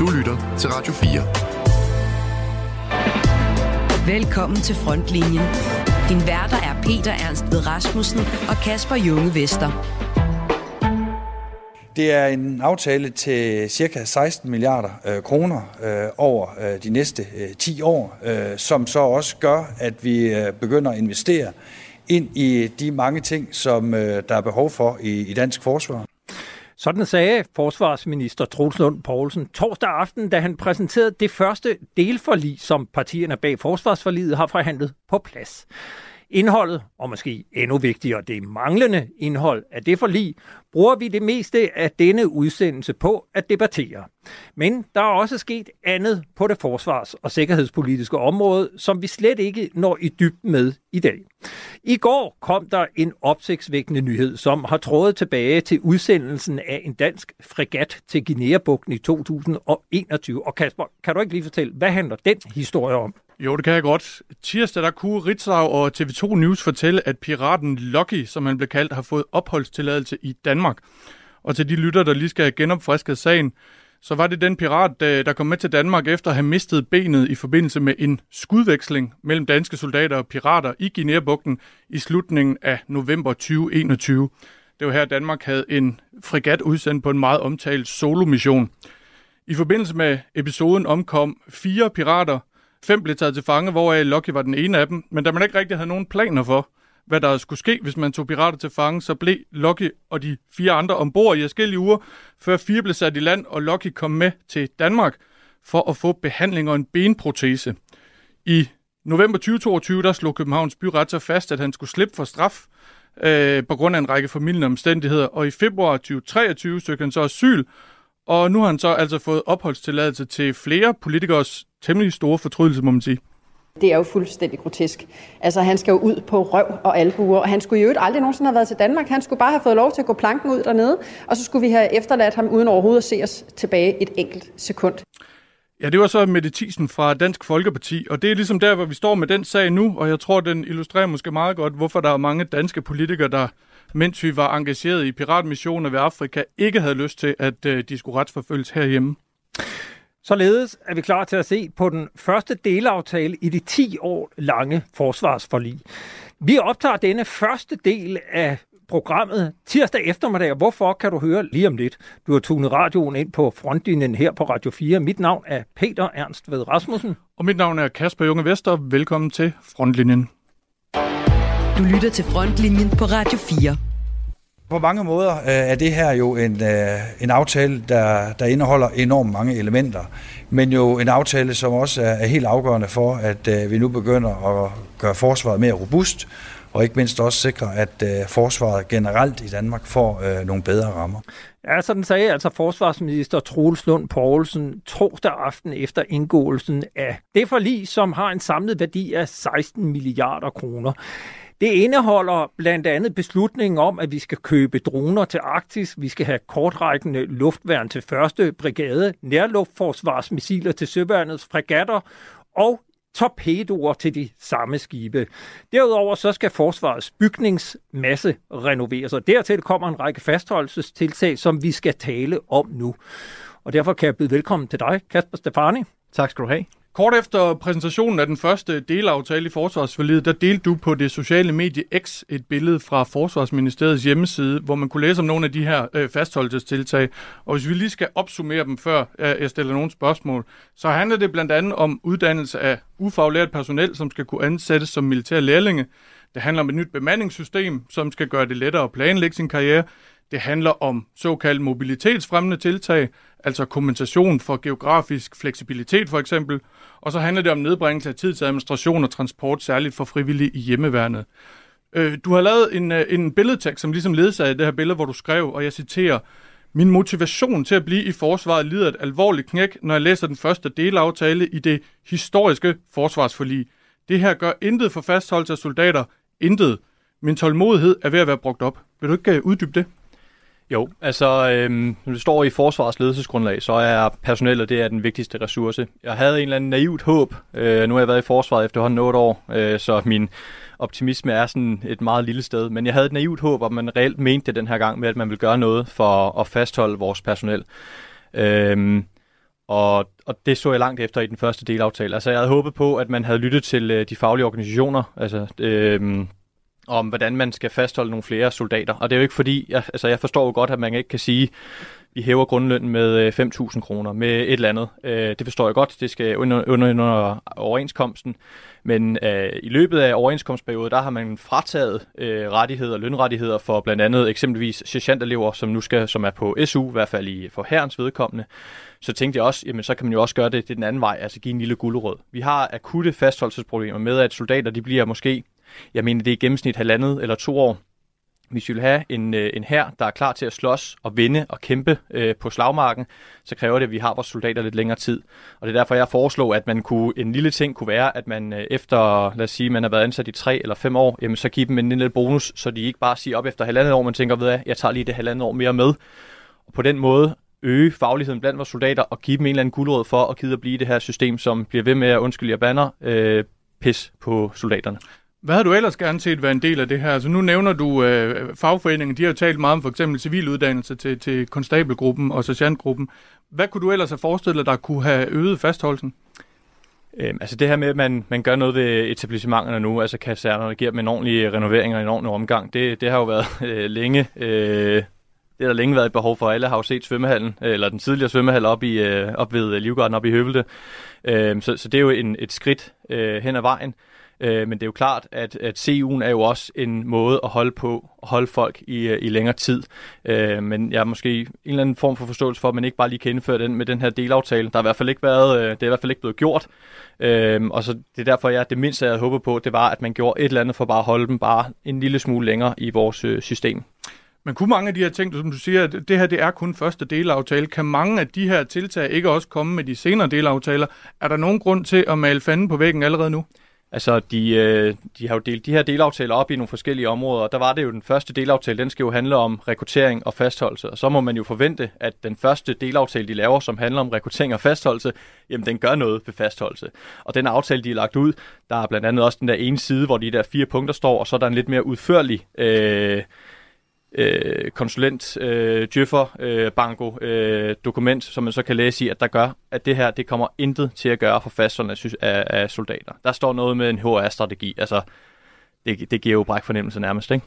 Du lytter til Radio 4. Velkommen til Frontlinjen. Din værter er Peter Ernst ved Rasmussen og Kasper Junge Vester. Det er en aftale til cirka 16 milliarder øh, kroner øh, over øh, de næste øh, 10 år, øh, som så også gør, at vi øh, begynder at investere ind i de mange ting, som øh, der er behov for i, i dansk forsvar. Sådan sagde forsvarsminister Troels Lund Poulsen torsdag aften, da han præsenterede det første delforlig, som partierne bag forsvarsforliget har forhandlet på plads. Indholdet, og måske endnu vigtigere det manglende indhold af det forlig, bruger vi det meste af denne udsendelse på at debattere. Men der er også sket andet på det forsvars- og sikkerhedspolitiske område, som vi slet ikke når i dybden med i dag. I går kom der en opsigtsvækkende nyhed, som har trådet tilbage til udsendelsen af en dansk fregat til Guinea-bugten i 2021. Og Kasper, kan du ikke lige fortælle, hvad handler den historie om? Jo, det kan jeg godt. Tirsdag der kunne Ritzau og TV2 News fortælle, at piraten Lucky, som han blev kaldt, har fået opholdstilladelse i Danmark. Og til de lytter, der lige skal have genopfrisket sagen, så var det den pirat, der kom med til Danmark efter at have mistet benet i forbindelse med en skudveksling mellem danske soldater og pirater i Guinea-bugten i slutningen af november 2021. Det var her, Danmark havde en fregat udsendt på en meget omtalt solomission. I forbindelse med episoden omkom fire pirater, Fem blev taget til fange, hvoraf Lucky var den ene af dem. Men da man ikke rigtig havde nogen planer for, hvad der skulle ske, hvis man tog pirater til fange, så blev Lucky og de fire andre ombord i forskellige uger, før fire blev sat i land, og Lucky kom med til Danmark for at få behandling og en benprotese. I november 2022, der slog Københavns byret så fast, at han skulle slippe for straf øh, på grund af en række formidlende omstændigheder, og i februar 2023 søgte han så asyl, og nu har han så altså fået opholdstilladelse til flere politikers temmelig store fortrydelse, må man sige. Det er jo fuldstændig grotesk. Altså, han skal jo ud på røv og albuer, og han skulle jo aldrig nogensinde have været til Danmark. Han skulle bare have fået lov til at gå planken ud dernede, og så skulle vi have efterladt ham uden overhovedet at se os tilbage et enkelt sekund. Ja, det var så Mette Thiesen fra Dansk Folkeparti, og det er ligesom der, hvor vi står med den sag nu, og jeg tror, den illustrerer måske meget godt, hvorfor der er mange danske politikere, der mens vi var engageret i piratmissioner ved Afrika, ikke havde lyst til, at øh, de skulle retsforfølges herhjemme. Således er vi klar til at se på den første delaftale i de 10 år lange forsvarsforlig. Vi optager denne første del af programmet tirsdag eftermiddag. Hvorfor kan du høre lige om lidt? Du har tunet radioen ind på frontlinjen her på Radio 4. Mit navn er Peter Ernst ved Rasmussen. Og mit navn er Kasper Junge Vester. Velkommen til Frontlinjen. Du lytter til Frontlinjen på Radio 4. På mange måder øh, er det her jo en, øh, en aftale, der, der indeholder enormt mange elementer, men jo en aftale, som også er, er helt afgørende for, at øh, vi nu begynder at gøre forsvaret mere robust, og ikke mindst også sikre, at øh, forsvaret generelt i Danmark får øh, nogle bedre rammer. Ja, sådan sagde altså forsvarsminister Troels Lund Poulsen torsdag aften efter indgåelsen af det forlig, som har en samlet værdi af 16 milliarder kroner. Det indeholder blandt andet beslutningen om, at vi skal købe droner til Arktis, vi skal have kortrækkende luftværn til første brigade, nærluftforsvarsmissiler til søværnets fregatter og torpedoer til de samme skibe. Derudover så skal forsvarets bygningsmasse renoveres, og dertil kommer en række fastholdelsestiltag, som vi skal tale om nu. Og derfor kan jeg byde velkommen til dig, Kasper Stefani. Tak skal du have. Kort efter præsentationen af den første delaftale i forsvarsforlidet, der delte du på det sociale medie X et billede fra Forsvarsministeriets hjemmeside, hvor man kunne læse om nogle af de her øh, fastholdelsestiltag. Og hvis vi lige skal opsummere dem, før øh, jeg stiller nogle spørgsmål, så handler det blandt andet om uddannelse af ufaglært personel, som skal kunne ansættes som militær lærlinge. Det handler om et nyt bemandingssystem, som skal gøre det lettere at planlægge sin karriere. Det handler om såkaldt mobilitetsfremmende tiltag, altså kompensation for geografisk fleksibilitet for eksempel, og så handler det om nedbringelse af tid til administration og transport, særligt for frivillige i hjemmeværnet. Øh, du har lavet en, øh, en billedtekst, som ligesom ledsager det her billede, hvor du skrev, og jeg citerer, min motivation til at blive i forsvaret lider et alvorligt knæk, når jeg læser den første delaftale i det historiske forsvarsforlig. Det her gør intet for fastholdelse af soldater. Intet. Min tålmodighed er ved at være brugt op. Vil du ikke øh, uddybe det? Jo, altså øhm, når det står i forsvarets ledelsesgrundlag, så er personellet det er den vigtigste ressource. Jeg havde en eller anden naivt håb. Øh, nu har jeg været i forsvaret efterhånden 8 år, øh, så min optimisme er sådan et meget lille sted. Men jeg havde et naivt håb, at man reelt mente det den her gang med, at man vil gøre noget for at fastholde vores personel. Øhm, Og, og det så jeg langt efter i den første delaftale. Altså jeg havde håbet på, at man havde lyttet til øh, de faglige organisationer, altså øh, om hvordan man skal fastholde nogle flere soldater. Og det er jo ikke fordi, jeg, altså jeg forstår jo godt, at man ikke kan sige, vi hæver grundlønnen med øh, 5.000 kroner, med et eller andet. Øh, det forstår jeg godt, det skal under, under, under overenskomsten. Men øh, i løbet af overenskomstperioden, der har man frataget øh, rettigheder, lønrettigheder for blandt andet eksempelvis sergeantelever, som nu skal, som er på SU, i hvert fald i, for herrens vedkommende. Så tænkte jeg også, jamen så kan man jo også gøre det, det den anden vej, altså give en lille guldrød. Vi har akutte fastholdelsesproblemer med, at soldater de bliver måske, jeg mener det er i gennemsnit halvandet eller to år, hvis vi vil have en, øh, en her, der er klar til at slås og vinde og kæmpe øh, på slagmarken, så kræver det, at vi har vores soldater lidt længere tid. Og det er derfor, jeg foreslår, at man kunne, en lille ting kunne være, at man øh, efter, lad os sige, man har været ansat i tre eller fem år, jamen så give dem en lille bonus, så de ikke bare siger op efter halvandet år, man tænker, ved jeg, jeg tager lige det halvandet år mere med. Og på den måde øge fagligheden blandt vores soldater og give dem en eller anden guldråd for at kide at blive det her system, som bliver ved med at undskylde jer banner, øh, pis på soldaterne. Hvad har du ellers gerne set være en del af det her? Altså nu nævner du øh, fagforeningen, de har jo talt meget om for eksempel civiluddannelse til, til konstabelgruppen og sergeantgruppen. Hvad kunne du ellers have forestillet dig, der kunne have øget fastholdelsen? Øhm, altså det her med, at man, man gør noget ved etablissementerne nu, altså kasernerne, giver dem en ordentlig øh, renovering og en ordentlig omgang, det, det har jo været øh, længe, øh, det har der længe været et behov for. Alle har jo set svømmehallen, øh, eller den tidligere svømmehal op, i, øh, op ved øh, Livgarden op i Høvelte. Øh, så, så det er jo en, et skridt øh, hen ad vejen. Øh, men det er jo klart, at, at CU'en er jo også en måde at holde på, at holde folk i, øh, i længere tid. Øh, men jeg har måske en eller anden form for forståelse for, at man ikke bare lige kan indføre den med den her delaftale. Der har i hvert fald ikke været, øh, det er i hvert fald ikke blevet gjort. Øh, og så det er derfor, jeg det mindste, jeg havde håbet på, det var, at man gjorde et eller andet for bare at holde dem bare en lille smule længere i vores øh, system. Men kunne mange af de her ting, som du siger, at det her det er kun første delaftale, kan mange af de her tiltag ikke også komme med de senere delaftaler? Er der nogen grund til at male fanden på væggen allerede nu? Altså, de, øh, de har jo delt de her delaftaler op i nogle forskellige områder, og der var det jo den første delaftale, den skal jo handle om rekruttering og fastholdelse, og så må man jo forvente, at den første delaftale, de laver, som handler om rekruttering og fastholdelse, jamen den gør noget ved fastholdelse. Og den aftale, de har lagt ud, der er blandt andet også den der ene side, hvor de der fire punkter står, og så er der en lidt mere udførlig øh, øh, konsulent, øh, djøffer, øh, banko, øh, dokument, som man så kan læse i, at der gør, at det her, det kommer intet til at gøre for fastholdende af, af soldater. Der står noget med en HR-strategi, altså det, det giver jo bræk fornemmelse nærmest, ikke?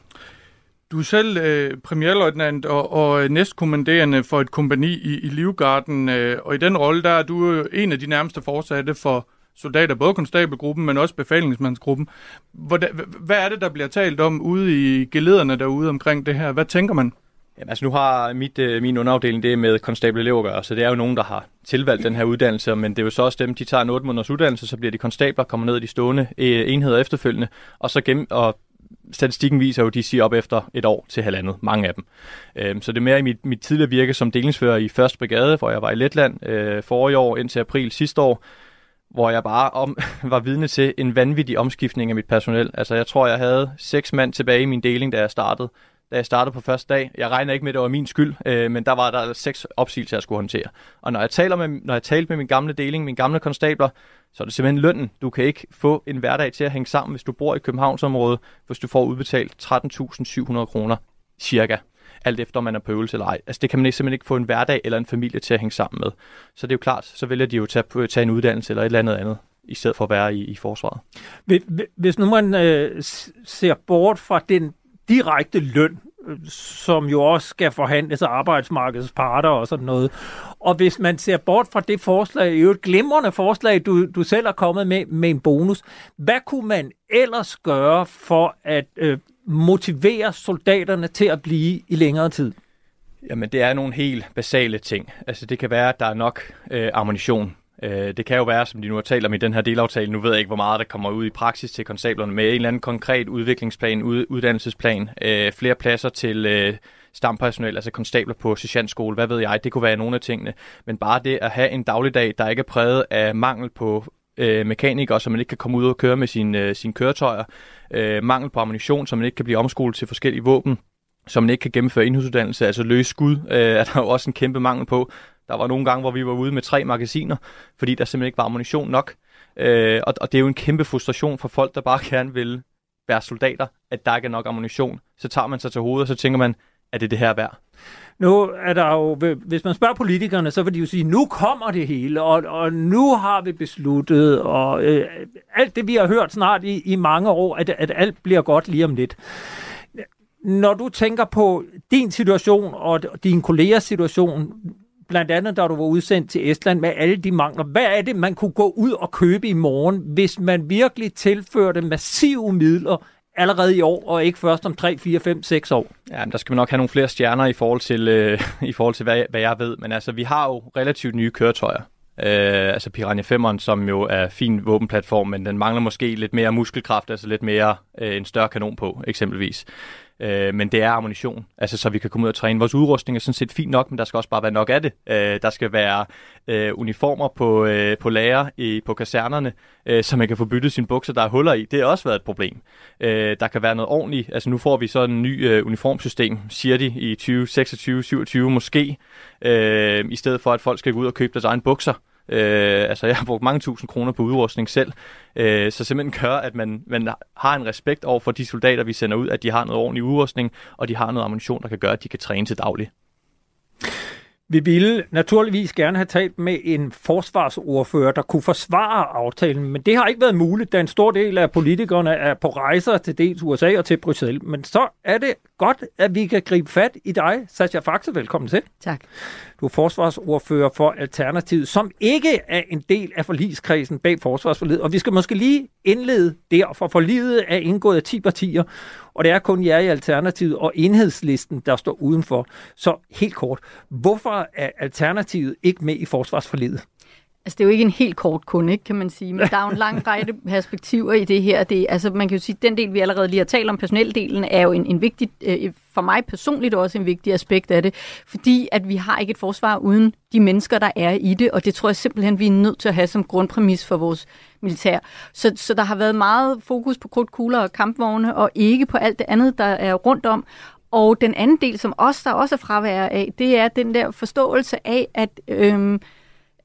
Du er selv øh, premierløjtnant og, og øh, næstkommanderende for et kompani i, i Livgarden, øh, og i den rolle, der er du øh, en af de nærmeste forsatte for soldater, både konstabelgruppen, men også befalingsmandsgruppen. Hvordan, hvad er det, der bliver talt om ude i gelederne derude omkring det her? Hvad tænker man? Jamen, altså nu har mit, øh, min underafdeling det med konstabelelever at gøre, så det er jo nogen, der har tilvalgt den her uddannelse, men det er jo så også dem, de tager en 8 måneders uddannelse, så bliver de konstabler, kommer ned i de stående øh, enheder efterfølgende, og så gennem, og statistikken viser jo, at de siger op efter et år til halvandet, mange af dem. Øh, så det er mere i mit, mit tidligere virke som delingsfører i 1. brigade, hvor jeg var i Letland øh, forrige år indtil april sidste år, hvor jeg bare om, var vidne til en vanvittig omskiftning af mit personel. Altså, jeg tror, jeg havde seks mand tilbage i min deling, da jeg startede. Da jeg startede på første dag. Jeg regner ikke med, at det var min skyld, øh, men der var der seks opsigelser, jeg skulle håndtere. Og når jeg, taler med, når jeg talte med min gamle deling, min gamle konstabler, så er det simpelthen lønnen. Du kan ikke få en hverdag til at hænge sammen, hvis du bor i Københavnsområdet, hvis du får udbetalt 13.700 kroner cirka alt efter om man er på øvelse eller ej. Altså det kan man ikke, simpelthen ikke få en hverdag eller en familie til at hænge sammen med. Så det er jo klart, så vælger de jo at tage, tage en uddannelse eller et eller andet andet i stedet for at være i, i forsvaret. Hvis nu man øh, ser bort fra den direkte løn, øh, som jo også skal forhandles af arbejdsmarkedets parter og sådan noget. Og hvis man ser bort fra det forslag, jo et glimrende forslag, du, du selv har kommet med, med en bonus, hvad kunne man ellers gøre for at øh, motivere soldaterne til at blive i længere tid? Jamen, det er nogle helt basale ting. Altså, det kan være, at der er nok øh, ammunition. Øh, det kan jo være, som de nu har talt om i den her delaftale, nu ved jeg ikke, hvor meget der kommer ud i praksis til konstablerne, med en eller anden konkret udviklingsplan, ud, uddannelsesplan, øh, flere pladser til øh, stampersonel, altså konstabler på sergeantskole, hvad ved jeg, det kunne være nogle af tingene. Men bare det at have en dagligdag, der ikke er præget af mangel på øh, mekanikere, så man ikke kan komme ud og køre med sine, øh, sine køretøjer, øh, mangel på ammunition, så man ikke kan blive omskolet til forskellige våben, så man ikke kan gennemføre indhusuddannelse, altså løse skud, øh, er der jo også en kæmpe mangel på. Der var nogle gange, hvor vi var ude med tre magasiner, fordi der simpelthen ikke var ammunition nok. Øh, og, og det er jo en kæmpe frustration for folk, der bare gerne vil være soldater, at der ikke er nok ammunition. Så tager man sig til hovedet, og så tænker man, er det det her værd? Nu er der jo, hvis man spørger politikerne, så vil de jo sige, nu kommer det hele, og, og nu har vi besluttet, og øh, alt det, vi har hørt snart i, i mange år, at, at alt bliver godt lige om lidt. Når du tænker på din situation og din kollegers situation, blandt andet da du var udsendt til Estland med alle de mangler. Hvad er det, man kunne gå ud og købe i morgen, hvis man virkelig tilførte massive midler allerede i år, og ikke først om 3, 4, 5, 6 år? Ja, men der skal man nok have nogle flere stjerner i forhold til, øh, i forhold til hvad, hvad jeg ved. Men altså, vi har jo relativt nye køretøjer. Øh, altså Piranha 5'eren, som jo er fin våbenplatform, men den mangler måske lidt mere muskelkraft, altså lidt mere øh, en større kanon på, eksempelvis. Øh, men det er ammunition, altså så vi kan komme ud og træne. Vores udrustning er sådan set fint nok, men der skal også bare være nok af det. Øh, der skal være øh, uniformer på, øh, på lager i, på kasernerne, øh, så man kan få byttet sine bukser, der er huller i. Det har også været et problem. Øh, der kan være noget ordentligt. Altså nu får vi så en ny øh, uniformsystem, siger de, i 2026, 27 måske, øh, i stedet for at folk skal gå ud og købe deres egen bukser. Øh, altså, jeg har brugt mange tusind kroner på udrustning selv, øh, så simpelthen gør, at man, man har en respekt over for de soldater, vi sender ud, at de har noget ordentlig udrustning, og de har noget ammunition, der kan gøre, at de kan træne til daglig. Vi ville naturligvis gerne have talt med en forsvarsordfører, der kunne forsvare aftalen, men det har ikke været muligt, da en stor del af politikerne er på rejser til dels USA og til Bruxelles. Men så er det godt, at vi kan gribe fat i dig, Sascha Faxe. Velkommen til. Tak. Du er forsvarsordfører for Alternativet, som ikke er en del af forligskredsen bag forsvarsforlidet. Og vi skal måske lige indlede der, for forliget er indgået af 10 partier, og det er kun jer i Alternativet og enhedslisten, der står udenfor. Så helt kort, hvorfor er Alternativet ikke med i forsvarsforliget? Altså, det er jo ikke en helt kort kun, ikke, kan man sige, men der er jo en lang række perspektiver i det her. Det, altså, man kan jo sige, at den del, vi allerede lige har talt om, personeldelen, er jo en, en vigtig, øh, for mig personligt også en vigtig aspekt af det, fordi at vi har ikke et forsvar uden de mennesker, der er i det, og det tror jeg simpelthen, vi er nødt til at have som grundpræmis for vores militær. Så, så der har været meget fokus på krudtkugler og kampvogne, og ikke på alt det andet, der er rundt om. Og den anden del, som også der også er fravær af, det er den der forståelse af, at... Øh,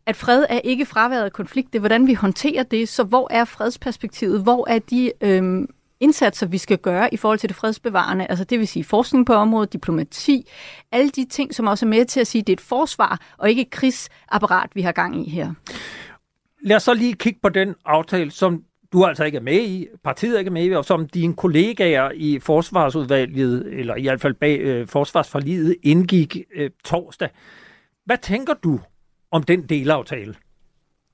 at fred er ikke fraværet af konflikt, det er hvordan vi håndterer det. Så hvor er fredsperspektivet? Hvor er de øhm, indsatser, vi skal gøre i forhold til det fredsbevarende? Altså det vil sige forskning på området, diplomati, alle de ting, som også er med til at sige, at det er et forsvar og ikke et krigsapparat, vi har gang i her. Lad os så lige kigge på den aftale, som du altså ikke er med i, partiet er ikke med i, og som dine kollegaer i forsvarsudvalget, eller i hvert fald bag øh, forsvarsforliget, indgik øh, torsdag. Hvad tænker du om den delaftale?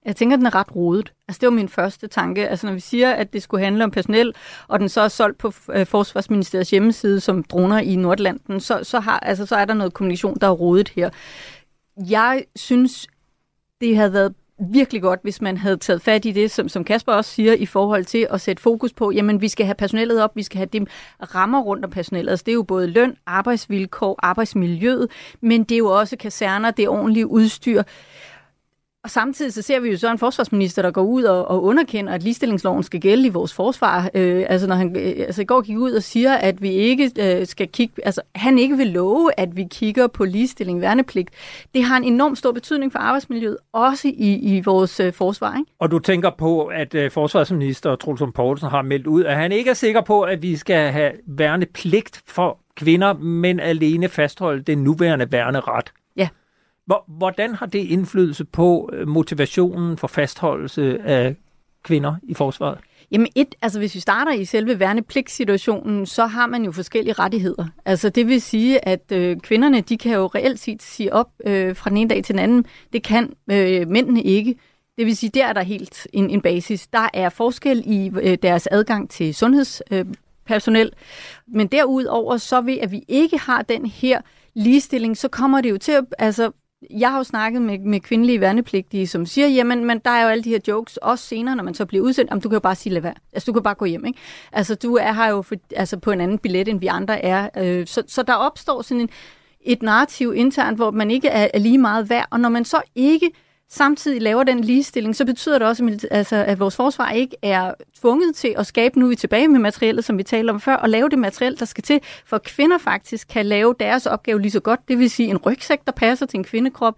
Jeg tænker, at den er ret rodet. Altså, det var min første tanke. Altså, når vi siger, at det skulle handle om personel, og den så er solgt på øh, Forsvarsministeriets hjemmeside som droner i Nordlanden, så, så, har, altså, så er der noget kommunikation, der er rodet her. Jeg synes, det havde været virkelig godt, hvis man havde taget fat i det, som, som Kasper også siger, i forhold til at sætte fokus på, jamen vi skal have personellet op, vi skal have dem rammer rundt om personellet. Altså, det er jo både løn, arbejdsvilkår, arbejdsmiljøet, men det er jo også kaserner, det er ordentligt udstyr. Og samtidig så ser vi jo så en forsvarsminister, der går ud og, og underkender, at ligestillingsloven skal gælde i vores forsvar. Øh, altså når han øh, altså i går gik ud og siger, at vi ikke øh, skal kigge, altså han ikke vil love, at vi kigger på ligestilling, værnepligt. Det har en enorm stor betydning for arbejdsmiljøet, også i, i vores øh, forsvar. Ikke? Og du tænker på, at øh, forsvarsminister Truls Poulsen har meldt ud, at han ikke er sikker på, at vi skal have værnepligt for kvinder, men alene fastholde den nuværende værneret. Hvordan har det indflydelse på øh, motivationen for fastholdelse af kvinder i forsvaret? Jamen et, altså hvis vi starter i selve værnepligtssituationen, så har man jo forskellige rettigheder. Altså det vil sige, at øh, kvinderne, de kan jo reelt set sige op øh, fra den ene dag til den anden. Det kan øh, mændene ikke. Det vil sige, der er der helt en, en basis. Der er forskel i øh, deres adgang til sundhedspersonel. Øh, Men derudover, så ved at vi ikke har den her ligestilling, så kommer det jo til at, altså jeg har jo snakket med, med kvindelige værnepligtige, som siger, jamen, men der er jo alle de her jokes, også senere, når man så bliver udsendt, om du kan jo bare sige, lad være. Altså, du kan bare gå hjem, ikke? Altså, du er her jo for, altså, på en anden billet, end vi andre er. Øh, så, så der opstår sådan en, et narrativ internt, hvor man ikke er, er lige meget værd, og når man så ikke samtidig laver den ligestilling, så betyder det også, at, altså, at vores forsvar ikke er tvunget til at skabe, nu er vi tilbage med materialet, som vi talte om før, og lave det materiel, der skal til, for kvinder faktisk kan lave deres opgave lige så godt. Det vil sige en rygsæk, der passer til en kvindekrop,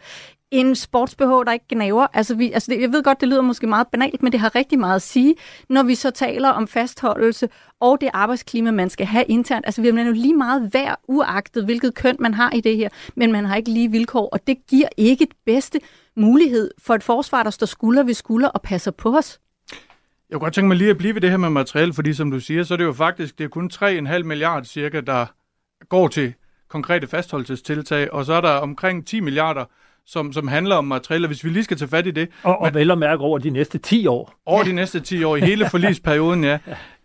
en sportsbehov, der ikke gnaver. Altså, vi, altså det, jeg ved godt, det lyder måske meget banalt, men det har rigtig meget at sige, når vi så taler om fastholdelse og det arbejdsklima, man skal have internt. Altså, vi er jo lige meget værd, uagtet hvilket køn man har i det her, men man har ikke lige vilkår, og det giver ikke det bedste mulighed for et forsvar, der står skulder ved skulder og passer på os. Jeg kunne godt tænke mig lige at blive ved det her med materiale, fordi som du siger, så er det jo faktisk det er kun 3,5 milliarder cirka, der går til konkrete fastholdelsestiltag, og så er der omkring 10 milliarder, som, som handler om materialer, hvis vi lige skal tage fat i det. Og, og vel og mærke over de næste 10 år. Over de næste 10 år, i hele forlisperioden, ja.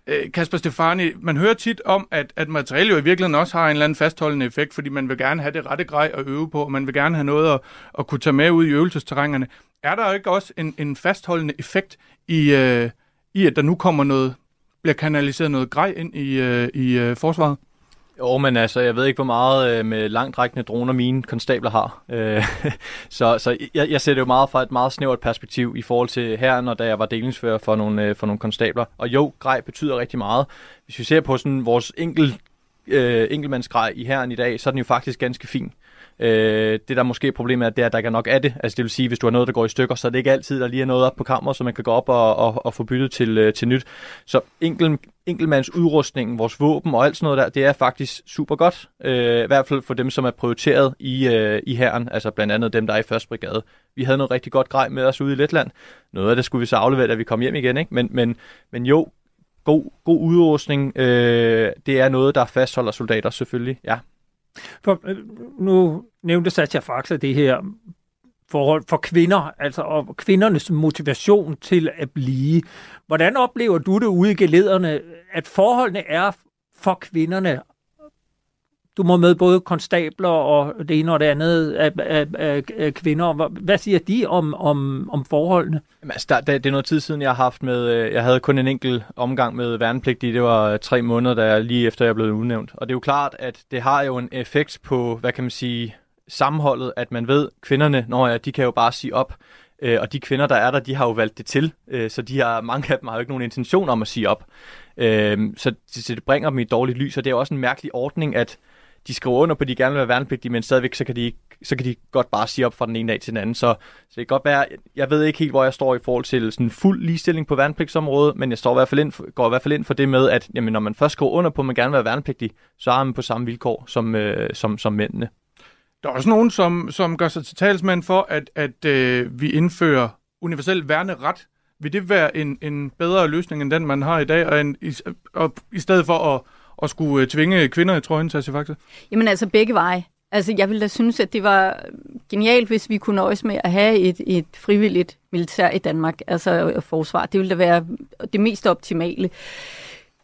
Øh, Kasper Stefani, man hører tit om, at, at materiale jo i virkeligheden også har en eller anden fastholdende effekt, fordi man vil gerne have det rette grej at øve på, og man vil gerne have noget at, at kunne tage med ud i øvelsesterrængerne. Er der ikke også en, en fastholdende effekt i, øh, i, at der nu kommer noget, bliver kanaliseret noget grej ind i, øh, i øh, forsvaret? Jo, men altså, jeg ved ikke, hvor meget øh, med langtrækkende droner mine konstabler har. Øh, så så jeg, jeg ser det jo meget fra et meget snævert perspektiv i forhold til her, når da jeg var delingsfører for nogle, øh, for nogle konstabler. Og jo, grej betyder rigtig meget. Hvis vi ser på sådan vores enkel, øh, enkeltmandsgrej i herren i dag, så er den jo faktisk ganske fin. Øh, det der måske er problemet er, det er, at der ikke er nok af det. Altså det vil sige, hvis du har noget, der går i stykker, så er det ikke altid, der lige er noget op på kammer, så man kan gå op og, og, og få byttet til, øh, til nyt. Så enkel, enkeltmands udrustning, vores våben og alt sådan noget der, det er faktisk super godt. Øh, I hvert fald for dem, som er prioriteret i, øh, i herren, altså blandt andet dem, der er i første brigade. Vi havde noget rigtig godt grej med os ude i Letland. Noget af det skulle vi så aflevere, da vi kom hjem igen. Ikke? Men, men, men jo, god, god udrustning, øh, det er noget, der fastholder soldater selvfølgelig, ja. For, øh, nu nævnte Satya Faxa det her forhold for kvinder, altså og kvindernes motivation til at blive. Hvordan oplever du det ude i gelederne, at forholdene er for kvinderne? Du må med både konstabler og det ene og det andet af, af, af, af kvinder. Hvad siger de om, om, om forholdene? Jamen, altså, der, det er noget tid siden, jeg har haft med... Øh, jeg havde kun en enkelt omgang med værnepligtige. Det var tre måneder, der lige efter jeg blev udnævnt. Og det er jo klart, at det har jo en effekt på, hvad kan man sige, sammenholdet, at man ved, kvinderne, når ja, de kan jo bare sige op. Øh, og de kvinder, der er der, de har jo valgt det til. Øh, så de har, mange af dem har jo ikke nogen intention om at sige op. Øh, så, så det bringer dem i et dårligt lys, og det er også en mærkelig ordning, at de skriver under på, at de gerne vil være værnepligtige, men stadigvæk så kan de, så kan de godt bare sige op fra den ene dag til den anden. Så, så det kan godt være, jeg ved ikke helt, hvor jeg står i forhold til sådan fuld ligestilling på værnepligtsområdet, men jeg står i hvert fald ind for, går i hvert fald ind for det med, at jamen, når man først skriver under på, at man gerne vil være værnepligtig, så er man på samme vilkår som, øh, som, som mændene. Der er også nogen, som, som gør sig til talsmand for, at, at øh, vi indfører universel værneret. Vil det være en, en bedre løsning end den, man har i dag, og, en, i, og i stedet for at at skulle øh, tvinge kvinder i trøjen til at fakta? Jamen altså begge veje. Altså jeg ville da synes, at det var genialt, hvis vi kunne nøjes med at have et, et frivilligt militær i Danmark, altså øh, forsvar. Det ville da være det mest optimale.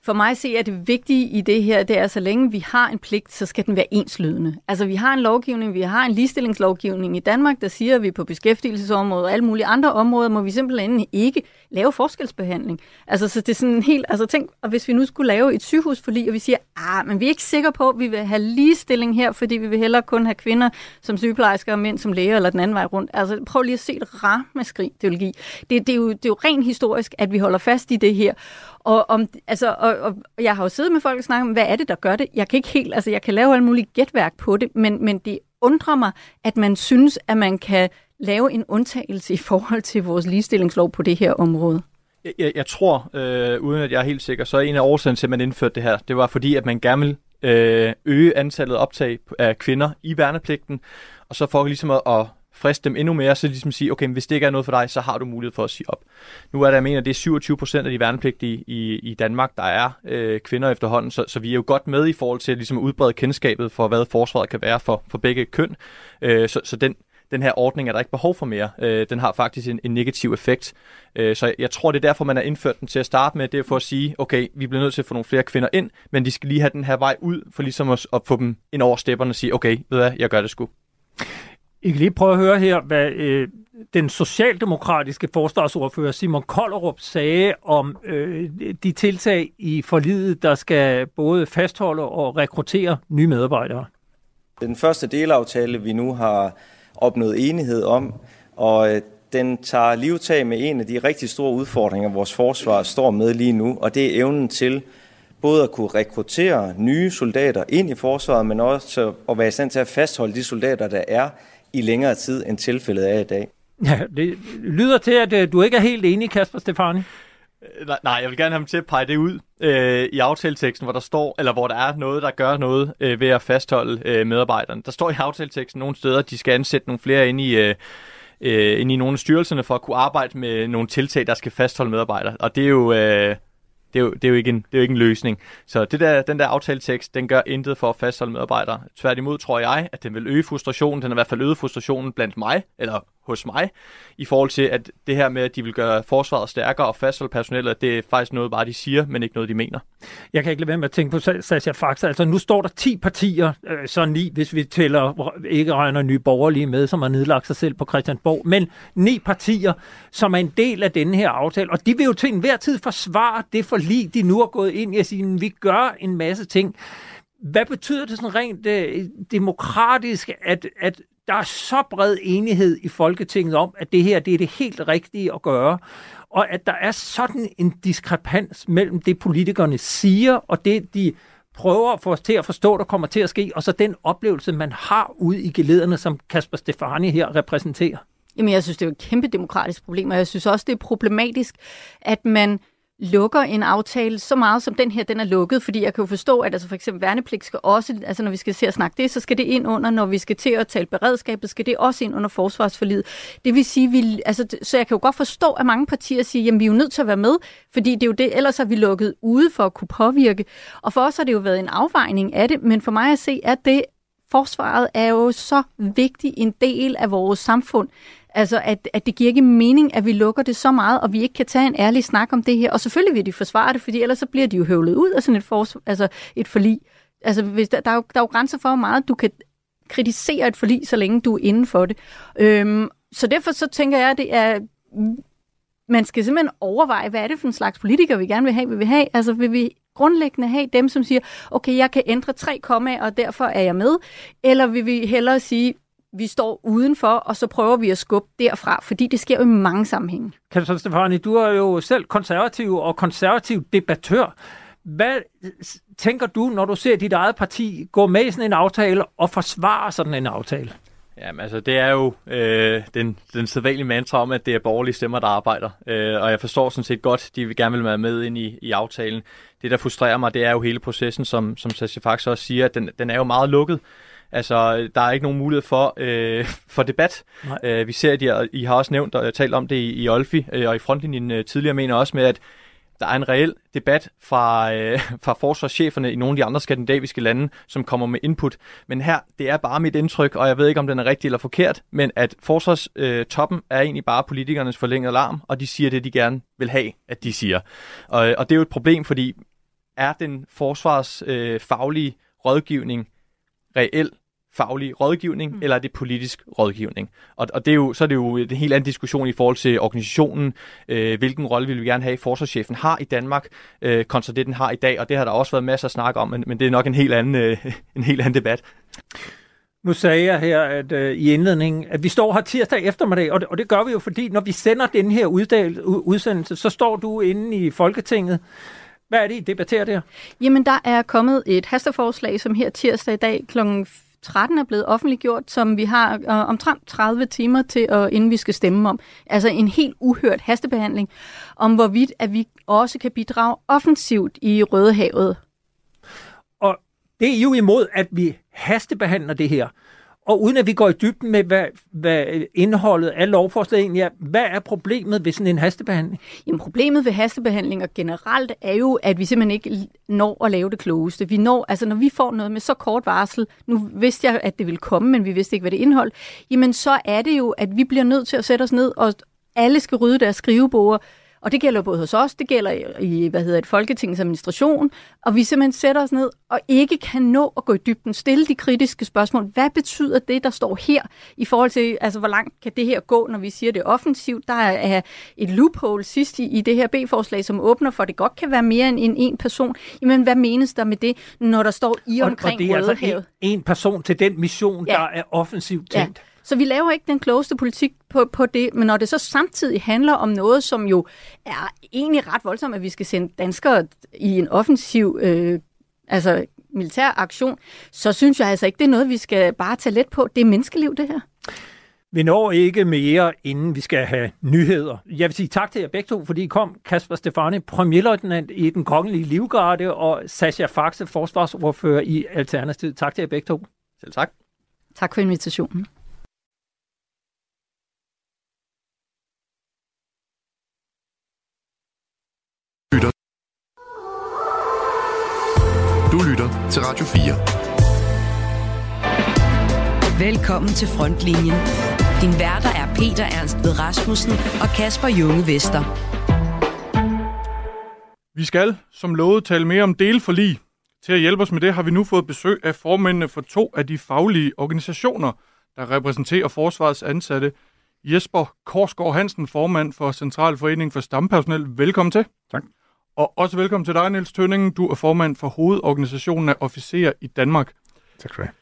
For mig at se, at det vigtige i det her, det er, at så længe vi har en pligt, så skal den være enslydende. Altså vi har en lovgivning, vi har en ligestillingslovgivning i Danmark, der siger, at vi på beskæftigelsesområdet og alle mulige andre områder, må vi simpelthen ikke lave forskelsbehandling. Altså så det er sådan helt, altså tænk, og hvis vi nu skulle lave et sygehusforlig, og vi siger, ah, men vi er ikke sikre på, at vi vil have ligestilling her, fordi vi vil hellere kun have kvinder som sygeplejersker og mænd som læger, eller den anden vej rundt. Altså prøv lige at se et ramaskrig, det vil give. Det, det, er jo, det er jo rent historisk, at vi holder fast i det her. Og, om, altså, og, og jeg har jo siddet med folk og snakket om, hvad er det, der gør det? Jeg kan ikke helt, altså jeg kan lave alt muligt gætværk på det, men, men det undrer mig, at man synes, at man kan lave en undtagelse i forhold til vores ligestillingslov på det her område. Jeg, jeg tror, øh, uden at jeg er helt sikker, så er en af årsagen til, at man indførte det her, det var fordi, at man gerne ville øh, øge antallet optag af kvinder i værnepligten, og så for ligesom at, at friste dem endnu mere, så ligesom sige, okay, hvis det ikke er noget for dig, så har du mulighed for at sige op. Nu er der, jeg mener, det er 27 procent af de værnepligtige i, i Danmark, der er øh, kvinder efterhånden, så, så vi er jo godt med i forhold til ligesom at udbrede kendskabet for, hvad forsvaret kan være for, for begge køn. Øh, så, så den, den her ordning er der ikke behov for mere. Øh, den har faktisk en, en negativ effekt. Øh, så jeg tror, det er derfor, man har indført den til at starte med. Det er for at sige, okay, vi bliver nødt til at få nogle flere kvinder ind, men de skal lige have den her vej ud, for ligesom at, at få dem ind over stepperne og sige, okay, ved du hvad, jeg gør det sgu. I kan lige prøve at høre her, hvad øh, den socialdemokratiske forsvarsordfører Simon Kollerup sagde om øh, de tiltag i forlidet, der skal både fastholde og rekruttere nye medarbejdere. Den første delaftale, vi nu har opnået enighed om, og øh, den tager livtag med en af de rigtig store udfordringer, vores forsvar står med lige nu, og det er evnen til både at kunne rekruttere nye soldater ind i forsvaret, men også at være i stand til at fastholde de soldater, der er i længere tid, end tilfældet er i dag. Ja, det lyder til, at øh, du ikke er helt enig, Kasper Stefani. Øh, nej, jeg vil gerne have ham til at pege det ud øh, i aftaleteksten, hvor der står, eller hvor der er noget, der gør noget øh, ved at fastholde øh, medarbejderne. Der står i aftaleteksten nogle steder, at de skal ansætte nogle flere ind i, øh, øh, ind i nogle af styrelserne for at kunne arbejde med nogle tiltag, der skal fastholde medarbejdere. Og det er jo... Øh, det er, jo, det, er jo ikke en, det er jo ikke en løsning. Så det der, den der aftaletekst, den gør intet for at fastholde medarbejdere. Tværtimod tror jeg, at den vil øge frustrationen. Den har i hvert fald øget frustrationen blandt mig, eller hos mig, i forhold til, at det her med, at de vil gøre forsvaret stærkere og fastholde personellet, det er faktisk noget bare, de siger, men ikke noget, de mener. Jeg kan ikke lade være med at tænke på Sascha Faxa. Altså, nu står der 10 partier, øh, så ni, hvis vi tæller, ikke regner nye borgerlige med, som har nedlagt sig selv på Christiansborg, men ni partier, som er en del af denne her aftale, og de vil jo til enhver tid forsvare det forlig, de nu har gået ind i at sige, vi gør en masse ting. Hvad betyder det sådan rent øh, demokratisk, at, at der er så bred enighed i Folketinget om, at det her det er det helt rigtige at gøre, og at der er sådan en diskrepans mellem det, politikerne siger, og det, de prøver at få os til at forstå, der kommer til at ske, og så den oplevelse, man har ude i gelederne, som Kasper Stefani her repræsenterer. Jamen, jeg synes, det er et kæmpe demokratisk problem, og jeg synes også, det er problematisk, at man lukker en aftale så meget, som den her, den er lukket, fordi jeg kan jo forstå, at altså for eksempel værnepligt skal også, altså når vi skal se at snakke det, så skal det ind under, når vi skal til at tale beredskabet, skal det også ind under forsvarsforlidet. Det vil sige, vi, altså, så jeg kan jo godt forstå, at mange partier siger, jamen vi er jo nødt til at være med, fordi det er jo det, ellers har vi lukket ude for at kunne påvirke. Og for os har det jo været en afvejning af det, men for mig at se, at det forsvaret er jo så vigtig en del af vores samfund, Altså, at, at det giver ikke mening, at vi lukker det så meget, og vi ikke kan tage en ærlig snak om det her. Og selvfølgelig vil de forsvare det, fordi ellers så bliver de jo høvlet ud af sådan et, fors, altså et forlig. Altså, hvis der, der, er jo, der er jo grænser for, hvor meget du kan kritisere et forlig, så længe du er inden for det. Øhm, så derfor så tænker jeg, at det er man skal simpelthen overveje, hvad er det for en slags politiker, vi gerne vil have. vi Vil have, altså vil vi grundlæggende have dem, som siger, okay, jeg kan ændre tre kommaer, og derfor er jeg med, eller vil vi hellere sige, vi står udenfor, og så prøver vi at skubbe derfra, fordi det sker jo i mange sammenhænge. Kasper Stefani, du er jo selv konservativ og konservativ debattør. Hvad tænker du, når du ser dit eget parti gå med i sådan en aftale og forsvare sådan en aftale? Jamen altså, det er jo øh, den, den sædvanlige mantra om, at det er borgerlige stemmer, der arbejder. Øh, og jeg forstår sådan set godt, de vil gerne vil være med ind i, i aftalen. Det, der frustrerer mig, det er jo hele processen, som, som Sascha Fax også siger, at den, den er jo meget lukket. Altså, der er ikke nogen mulighed for, øh, for debat. Øh, vi ser, at I, I har også nævnt og talt om det i, i Olfi øh, og i frontlinjen øh, tidligere, mener også med, at der er en reel debat fra, øh, fra forsvarscheferne i nogle af de andre skandinaviske lande, som kommer med input. Men her, det er bare mit indtryk, og jeg ved ikke, om den er rigtig eller forkert, men at forsvarstoppen øh, er egentlig bare politikernes forlængede alarm, og de siger det, de gerne vil have, at de siger. Og, og det er jo et problem, fordi er den forsvarsfaglige øh, rådgivning reel faglig rådgivning, mm. eller er det politisk rådgivning? Og, og det er jo, så er det jo en helt anden diskussion i forhold til organisationen. Øh, hvilken rolle vil vi gerne have, at forsvarschefen har i Danmark, øh, kontra det, den har i dag. Og det har der også været masser at snakke om, men, men det er nok en helt anden, øh, en helt anden debat. Nu sagde jeg her at, øh, i indledningen, at vi står her tirsdag eftermiddag, og det, og det gør vi jo, fordi når vi sender den her uddel, udsendelse, så står du inde i Folketinget. Hvad er det, I debatterer der? Jamen, der er kommet et hasteforslag, som her tirsdag i dag kl. 13 er blevet offentliggjort, som vi har øh, omtrent 30 timer til, at, inden vi skal stemme om. Altså en helt uhørt hastebehandling om, hvorvidt at vi også kan bidrage offensivt i Rødehavet. Og det er jo imod, at vi hastebehandler det her. Og uden at vi går i dybden med, hvad, hvad indholdet af lovforslaget egentlig er, hvad er problemet ved sådan en hastebehandling? Jamen problemet ved hastebehandlinger generelt er jo, at vi simpelthen ikke når at lave det klogeste. Vi når, altså når vi får noget med så kort varsel, nu vidste jeg, at det ville komme, men vi vidste ikke, hvad det indhold, jamen så er det jo, at vi bliver nødt til at sætte os ned, og alle skal rydde deres skrivebord, og det gælder både hos os, det gælder i hvad hedder et Folketingets administration, og vi simpelthen sætter os ned og ikke kan nå at gå i dybden, stille de kritiske spørgsmål. Hvad betyder det, der står her, i forhold til, altså hvor langt kan det her gå, når vi siger det offensivt? Der er et loophole sidst i, i det her B-forslag, som åbner for, at det godt kan være mere end en, en person. Jamen, hvad menes der med det, når der står i omkring og, og det er altså en, en person til den mission, ja. der er offensivt tænkt? Ja. Så vi laver ikke den klogeste politik på, på det, men når det så samtidig handler om noget, som jo er egentlig ret voldsomt, at vi skal sende danskere i en offensiv øh, altså militær aktion, så synes jeg altså ikke, det er noget, vi skal bare tage let på. Det er menneskeliv, det her. Vi når ikke mere, inden vi skal have nyheder. Jeg vil sige tak til jer begge to, fordi I kom. Kasper Stefani, premierløjtnant i den kongelige livgarde, og Sascha Faxe, forsvarsordfører i Alternativet. Tak til jer begge to. Selv tak. Tak for invitationen. Til Radio 4. Velkommen til Frontlinjen. Din værter er Peter Ernst ved Rasmussen og Kasper Junge Vester. Vi skal, som lovet, tale mere om delforlig. Til at hjælpe os med det har vi nu fået besøg af formændene for to af de faglige organisationer, der repræsenterer forsvarets ansatte. Jesper Korsgaard Hansen, formand for Centralforeningen for Stampersonel. Velkommen til. Tak. Og også velkommen til dig, Niels Tønningen. Du er formand for hovedorganisationen af officerer i Danmark. Tak skal du have.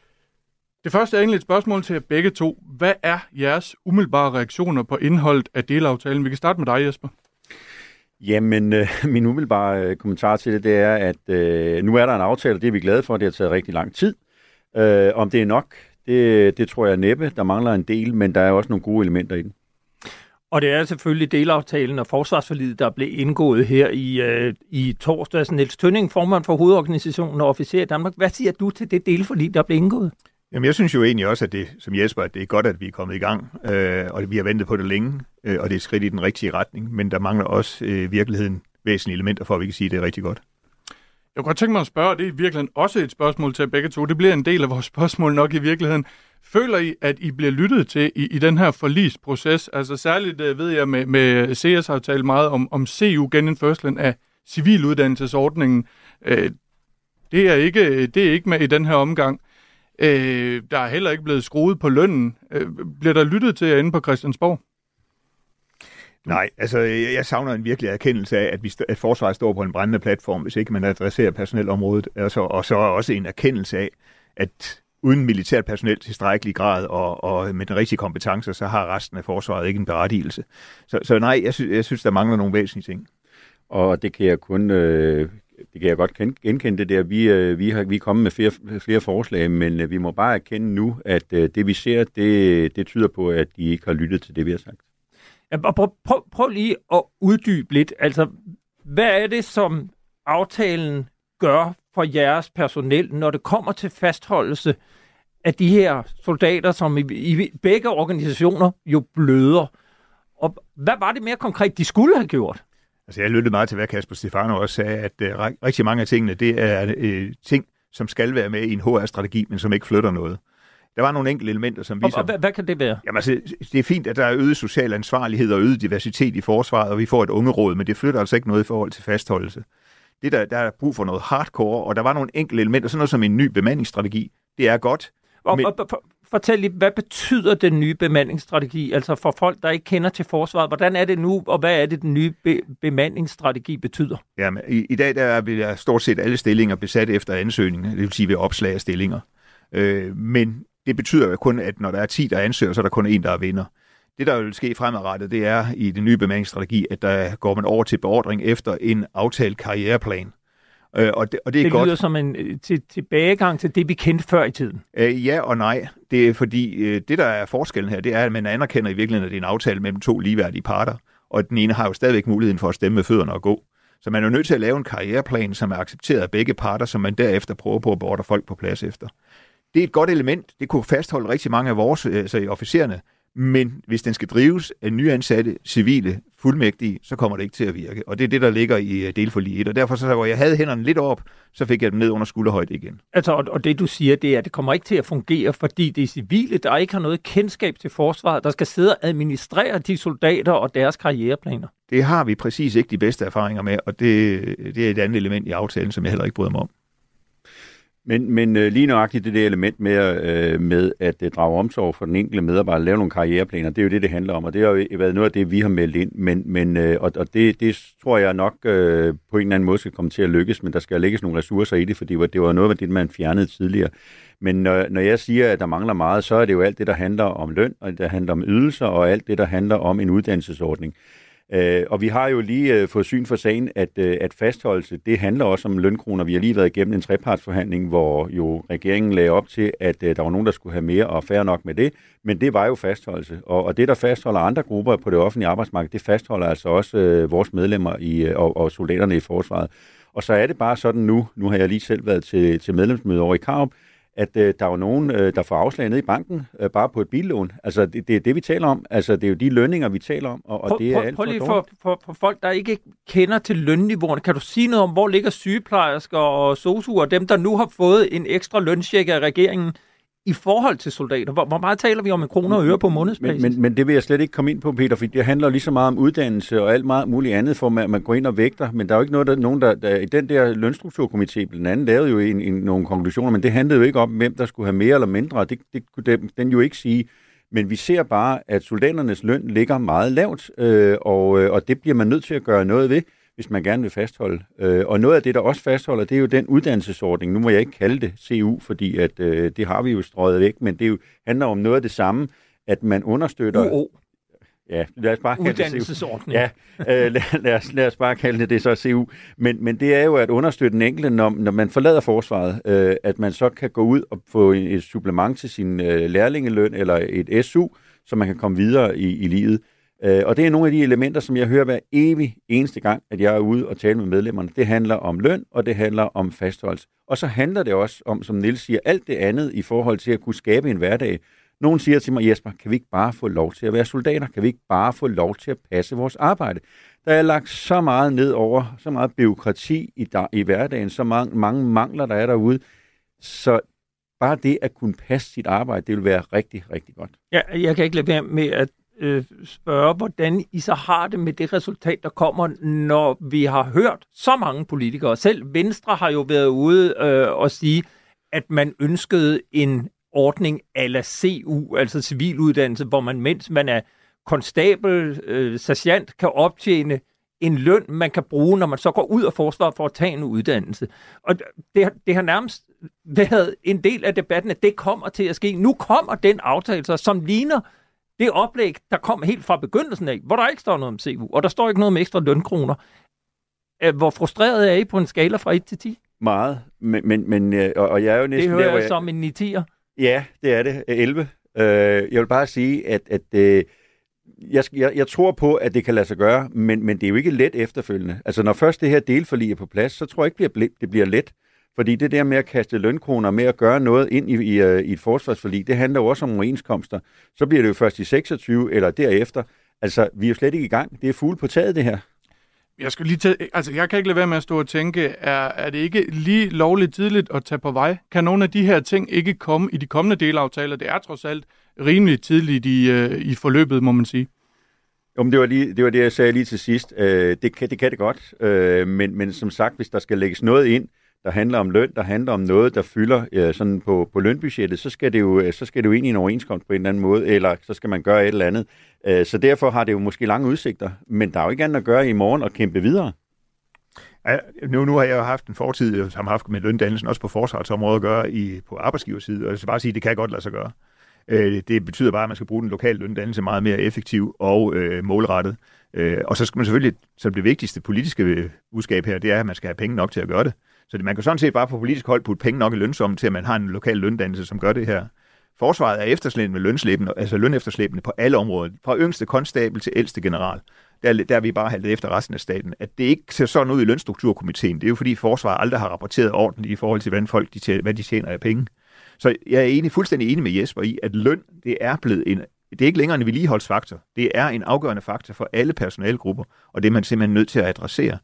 Det første er egentlig et spørgsmål til jer begge to. Hvad er jeres umiddelbare reaktioner på indholdet af delaftalen? Vi kan starte med dig, Jesper. Jamen, øh, min umiddelbare øh, kommentar til det, det er, at øh, nu er der en aftale, det er vi glade for, det har taget rigtig lang tid. Øh, om det er nok, det, det tror jeg næppe. Der mangler en del, men der er også nogle gode elementer i den. Og det er selvfølgelig delaftalen og forsvarsforlidet, der blev indgået her i, øh, i torsdags. Niels Tønning, formand for hovedorganisationen og officer i Danmark. Hvad siger du til det delforlig, der blev indgået? Jamen, jeg synes jo egentlig også, at det, som Jesper, at det er godt, at vi er kommet i gang, øh, og vi har ventet på det længe, øh, og det er et skridt i den rigtige retning, men der mangler også øh, virkeligheden væsentlige elementer for, at vi kan sige, at det er rigtig godt. Jeg kunne godt tænke mig at spørge, og det er i virkeligheden også et spørgsmål til begge to. Det bliver en del af vores spørgsmål nok i virkeligheden. Føler I, at I bliver lyttet til i, i den her forlisproces? Altså særligt øh, ved jeg med, med CS har talt meget om, om CU-genindførslen af civiluddannelsesordningen. Øh, det, er ikke, det er ikke med i den her omgang. Øh, der er heller ikke blevet skruet på lønnen. Øh, bliver der lyttet til jer inde på Christiansborg? Nej, altså jeg savner en virkelig erkendelse af, at, vi, at forsvaret står på en brændende platform, hvis ikke man adresserer personelområdet, altså, og så også en erkendelse af, at uden militært personel til strækkelig grad og, og med den rigtige kompetencer, så har resten af forsvaret ikke en berettigelse. Så, så nej, jeg, sy- jeg synes, der mangler nogle væsentlige ting. Og det kan jeg kun øh, det kan jeg godt genkende det der. Vi, øh, vi, har, vi er kommet med flere, flere forslag, men øh, vi må bare erkende nu, at øh, det vi ser, det, det tyder på, at de ikke har lyttet til det, vi har sagt. Ja, prøv, prøv, prøv lige at uddybe lidt. Altså, hvad er det, som aftalen gør for jeres personel, når det kommer til fastholdelse af de her soldater, som i, i begge organisationer jo bløder? Og hvad var det mere konkret, de skulle have gjort? Altså, jeg lyttede meget til, hvad Kasper Stefano også sagde, at uh, rigtig mange af tingene, det er uh, ting, som skal være med i en HR-strategi, men som ikke flytter noget. Der var nogle enkelte elementer, som viser... Og, og hvad, hvad kan det være? Jamen altså, det er fint, at der er øget social ansvarlighed og øget diversitet i forsvaret, og vi får et ungeråd, men det flytter altså ikke noget i forhold til fastholdelse. Det der, der er brug for noget hardcore, og der var nogle enkelte elementer, sådan noget som en ny bemandingsstrategi. Det er godt. Og, men... og, og, fortæl lige, hvad betyder den nye bemandingsstrategi? Altså for folk, der ikke kender til forsvaret, hvordan er det nu, og hvad er det, den nye be- bemandingsstrategi betyder? Jamen, i, i dag der er stort set alle stillinger besat efter ansøgninger, det vil sige ved opslag af stillinger. Øh, men det betyder jo kun, at når der er 10, der ansøger, så er der kun en, der er vinder. Det, der vil ske fremadrettet, det er i den nye bemandingsstrategi, at der går man over til beordring efter en aftalt karriereplan. Øh, og det, og det, er det lyder godt. som en øh, til, tilbagegang til det, vi kendte før i tiden. Øh, ja og nej. Det er fordi, øh, det der er forskellen her, det er, at man anerkender i virkeligheden, at det er en aftale mellem to ligeværdige parter. Og den ene har jo stadigvæk muligheden for at stemme med fødderne og gå. Så man er nødt til at lave en karriereplan, som er accepteret af begge parter, som man derefter prøver på at beordre folk på plads efter. Det er et godt element. Det kunne fastholde rigtig mange af vores altså officererne. Men hvis den skal drives af nyansatte, civile, fuldmægtige, så kommer det ikke til at virke. Og det er det, der ligger i øh, delforliget. Og derfor, så, hvor jeg havde hænderne lidt op, så fik jeg dem ned under skulderhøjde igen. Altså, og, og det du siger, det er, at det kommer ikke til at fungere, fordi det er civile, der ikke har noget kendskab til forsvaret, der skal sidde og administrere de soldater og deres karriereplaner. Det har vi præcis ikke de bedste erfaringer med, og det, det er et andet element i aftalen, som jeg heller ikke bryder mig om. Men, men øh, lige nøjagtigt det der element med, øh, med at øh, drage omsorg for den enkelte medarbejder, lave nogle karriereplaner, det er jo det, det handler om, og det har jo e, været noget af det, vi har meldt ind, men, men, øh, og, og det, det tror jeg nok øh, på en eller anden måde skal komme til at lykkes, men der skal lægges nogle ressourcer i det, for det var noget af det, man fjernede tidligere. Men når, når jeg siger, at der mangler meget, så er det jo alt det, der handler om løn, og det handler om ydelser, og alt det, der handler om en uddannelsesordning. Øh, og vi har jo lige øh, fået syn for sagen, at, øh, at fastholdelse, det handler også om lønkroner. Vi har lige været igennem en trepartsforhandling, hvor jo regeringen lagde op til, at øh, der var nogen, der skulle have mere, og færre nok med det. Men det var jo fastholdelse. Og, og det, der fastholder andre grupper på det offentlige arbejdsmarked, det fastholder altså også øh, vores medlemmer i, øh, og, og soldaterne i forsvaret. Og så er det bare sådan nu, nu har jeg lige selv været til, til medlemsmøde over i Karup, at øh, der er jo nogen, øh, der får afslag ned i banken øh, bare på et billån. Altså, det, det er det, vi taler om. Altså, det er jo de lønninger, vi taler om, og, og prøv, det er alt Prøv lige for, for, for folk, der ikke kender til lønniveauerne. Kan du sige noget om, hvor ligger sygeplejersker og sosuer, dem, der nu har fået en ekstra lønsjek af regeringen? I forhold til soldater? Hvor, hvor meget taler vi om i kroner og øre på månedsbasis? Men, men, men det vil jeg slet ikke komme ind på, Peter, for det handler lige så meget om uddannelse og alt meget muligt andet, for man, man går ind og vægter. Men der er jo ikke noget, der, nogen, der, der i den der lønstrukturkomité blandt andet lavede jo en, en, nogle konklusioner, men det handlede jo ikke om, hvem der skulle have mere eller mindre. Det, det kunne den, den jo ikke sige. Men vi ser bare, at soldaternes løn ligger meget lavt, øh, og, øh, og det bliver man nødt til at gøre noget ved hvis man gerne vil fastholde. Øh, og noget af det, der også fastholder, det er jo den uddannelsesordning. Nu må jeg ikke kalde det CU, fordi at, øh, det har vi jo strøget væk, men det jo, handler om noget af det samme, at man understøtter... UO. Ja, lad os bare kalde Uddannelsesordning. Det CU. Ja, øh, lad, lad, os, lad os bare kalde det det så CU. Men, men det er jo at understøtte den enkelte, når, når man forlader forsvaret, øh, at man så kan gå ud og få et supplement til sin øh, lærlingeløn eller et SU, så man kan komme videre i, i livet. Øh, og det er nogle af de elementer, som jeg hører hver evig eneste gang, at jeg er ude og tale med medlemmerne. Det handler om løn, og det handler om fastholdelse. Og så handler det også om, som Nils siger, alt det andet i forhold til at kunne skabe en hverdag. Nogen siger til mig, Jesper, kan vi ikke bare få lov til at være soldater? Kan vi ikke bare få lov til at passe vores arbejde? Der er lagt så meget ned over, så meget byråkrati i, dag, i hverdagen, så mange, mange mangler, der er derude. Så bare det at kunne passe sit arbejde, det vil være rigtig, rigtig godt. Ja, jeg kan ikke lade være med at øh, spørge, hvordan I så har det med det resultat, der kommer, når vi har hørt så mange politikere. Selv Venstre har jo været ude øh, og sige, at man ønskede en ordning ala CU, altså civiluddannelse, hvor man, mens man er konstabel, øh, sergeant, kan optjene en løn, man kan bruge, når man så går ud af forsvaret for at tage en uddannelse. Og det, det har nærmest været en del af debatten, at det kommer til at ske. Nu kommer den aftale, så, som ligner det oplæg, der kom helt fra begyndelsen af, hvor der ikke står noget om CU, og der står ikke noget om ekstra lønkroner. Hvor frustreret er I på en skala fra 1 til 10? Meget, men, men, men øh, og, og jeg er jo næsten Det hører der, jeg som en 9-10'er. Ja, det er det. 11. Øh, jeg vil bare sige, at, at øh, jeg, jeg, jeg tror på, at det kan lade sig gøre, men, men det er jo ikke let efterfølgende. Altså, når først det her delforlig er på plads, så tror jeg ikke, det bliver let. Fordi det der med at kaste lønkroner, med at gøre noget ind i, i, øh, i et forsvarsforlig, det handler jo også om overenskomster. Så bliver det jo først i 26 eller derefter. Altså, vi er jo slet ikke i gang. Det er fugl på taget, det her. Jeg skal lige tage, altså jeg kan ikke lade være med at stå og tænke, er, er det ikke lige lovligt tidligt at tage på vej? Kan nogle af de her ting ikke komme i de kommende delaftaler? Det er trods alt rimelig tidligt i, uh, i forløbet, må man sige. Jo, det var, lige, det var det, jeg sagde lige til sidst. Uh, det, kan, det kan det godt, uh, men, men som sagt, hvis der skal lægges noget ind, der handler om løn, der handler om noget, der fylder øh, sådan på, på lønbudgettet, så skal, det jo, øh, så skal det jo ind i en overenskomst på en eller anden måde, eller så skal man gøre et eller andet. Øh, så derfor har det jo måske lange udsigter, men der er jo ikke andet at gøre i morgen og kæmpe videre. Ja, nu, nu har jeg jo haft en fortid, som har haft med løndannelsen også på forsvarsområdet at gøre i, på arbejdsgiverside, og jeg skal bare sige, at det kan godt lade sig gøre. Øh, det betyder bare, at man skal bruge den lokale løndannelse meget mere effektiv og øh, målrettet. Øh, og så skal man selvfølgelig, så det vigtigste politiske budskab her, det er, at man skal have penge nok til at gøre det. Så det, man kan sådan set bare på politisk hold putte penge nok i lønsummen til, at man har en lokal løndannelse, som gør det her. Forsvaret er efterslæbende med lønslæbende, altså lønefterslæbende på alle områder, fra yngste konstabel til ældste general. Der, der er vi bare haltet efter resten af staten. At det ikke ser sådan ud i lønstrukturkomiteen, det er jo fordi forsvaret aldrig har rapporteret ordentligt i forhold til, hvordan folk de tjener, hvad de tjener af penge. Så jeg er enig, fuldstændig enig med Jesper i, at løn, det er blevet en, det er ikke længere en vedligeholdsfaktor. Det er en afgørende faktor for alle personalegrupper, og det er man simpelthen nødt til at adressere.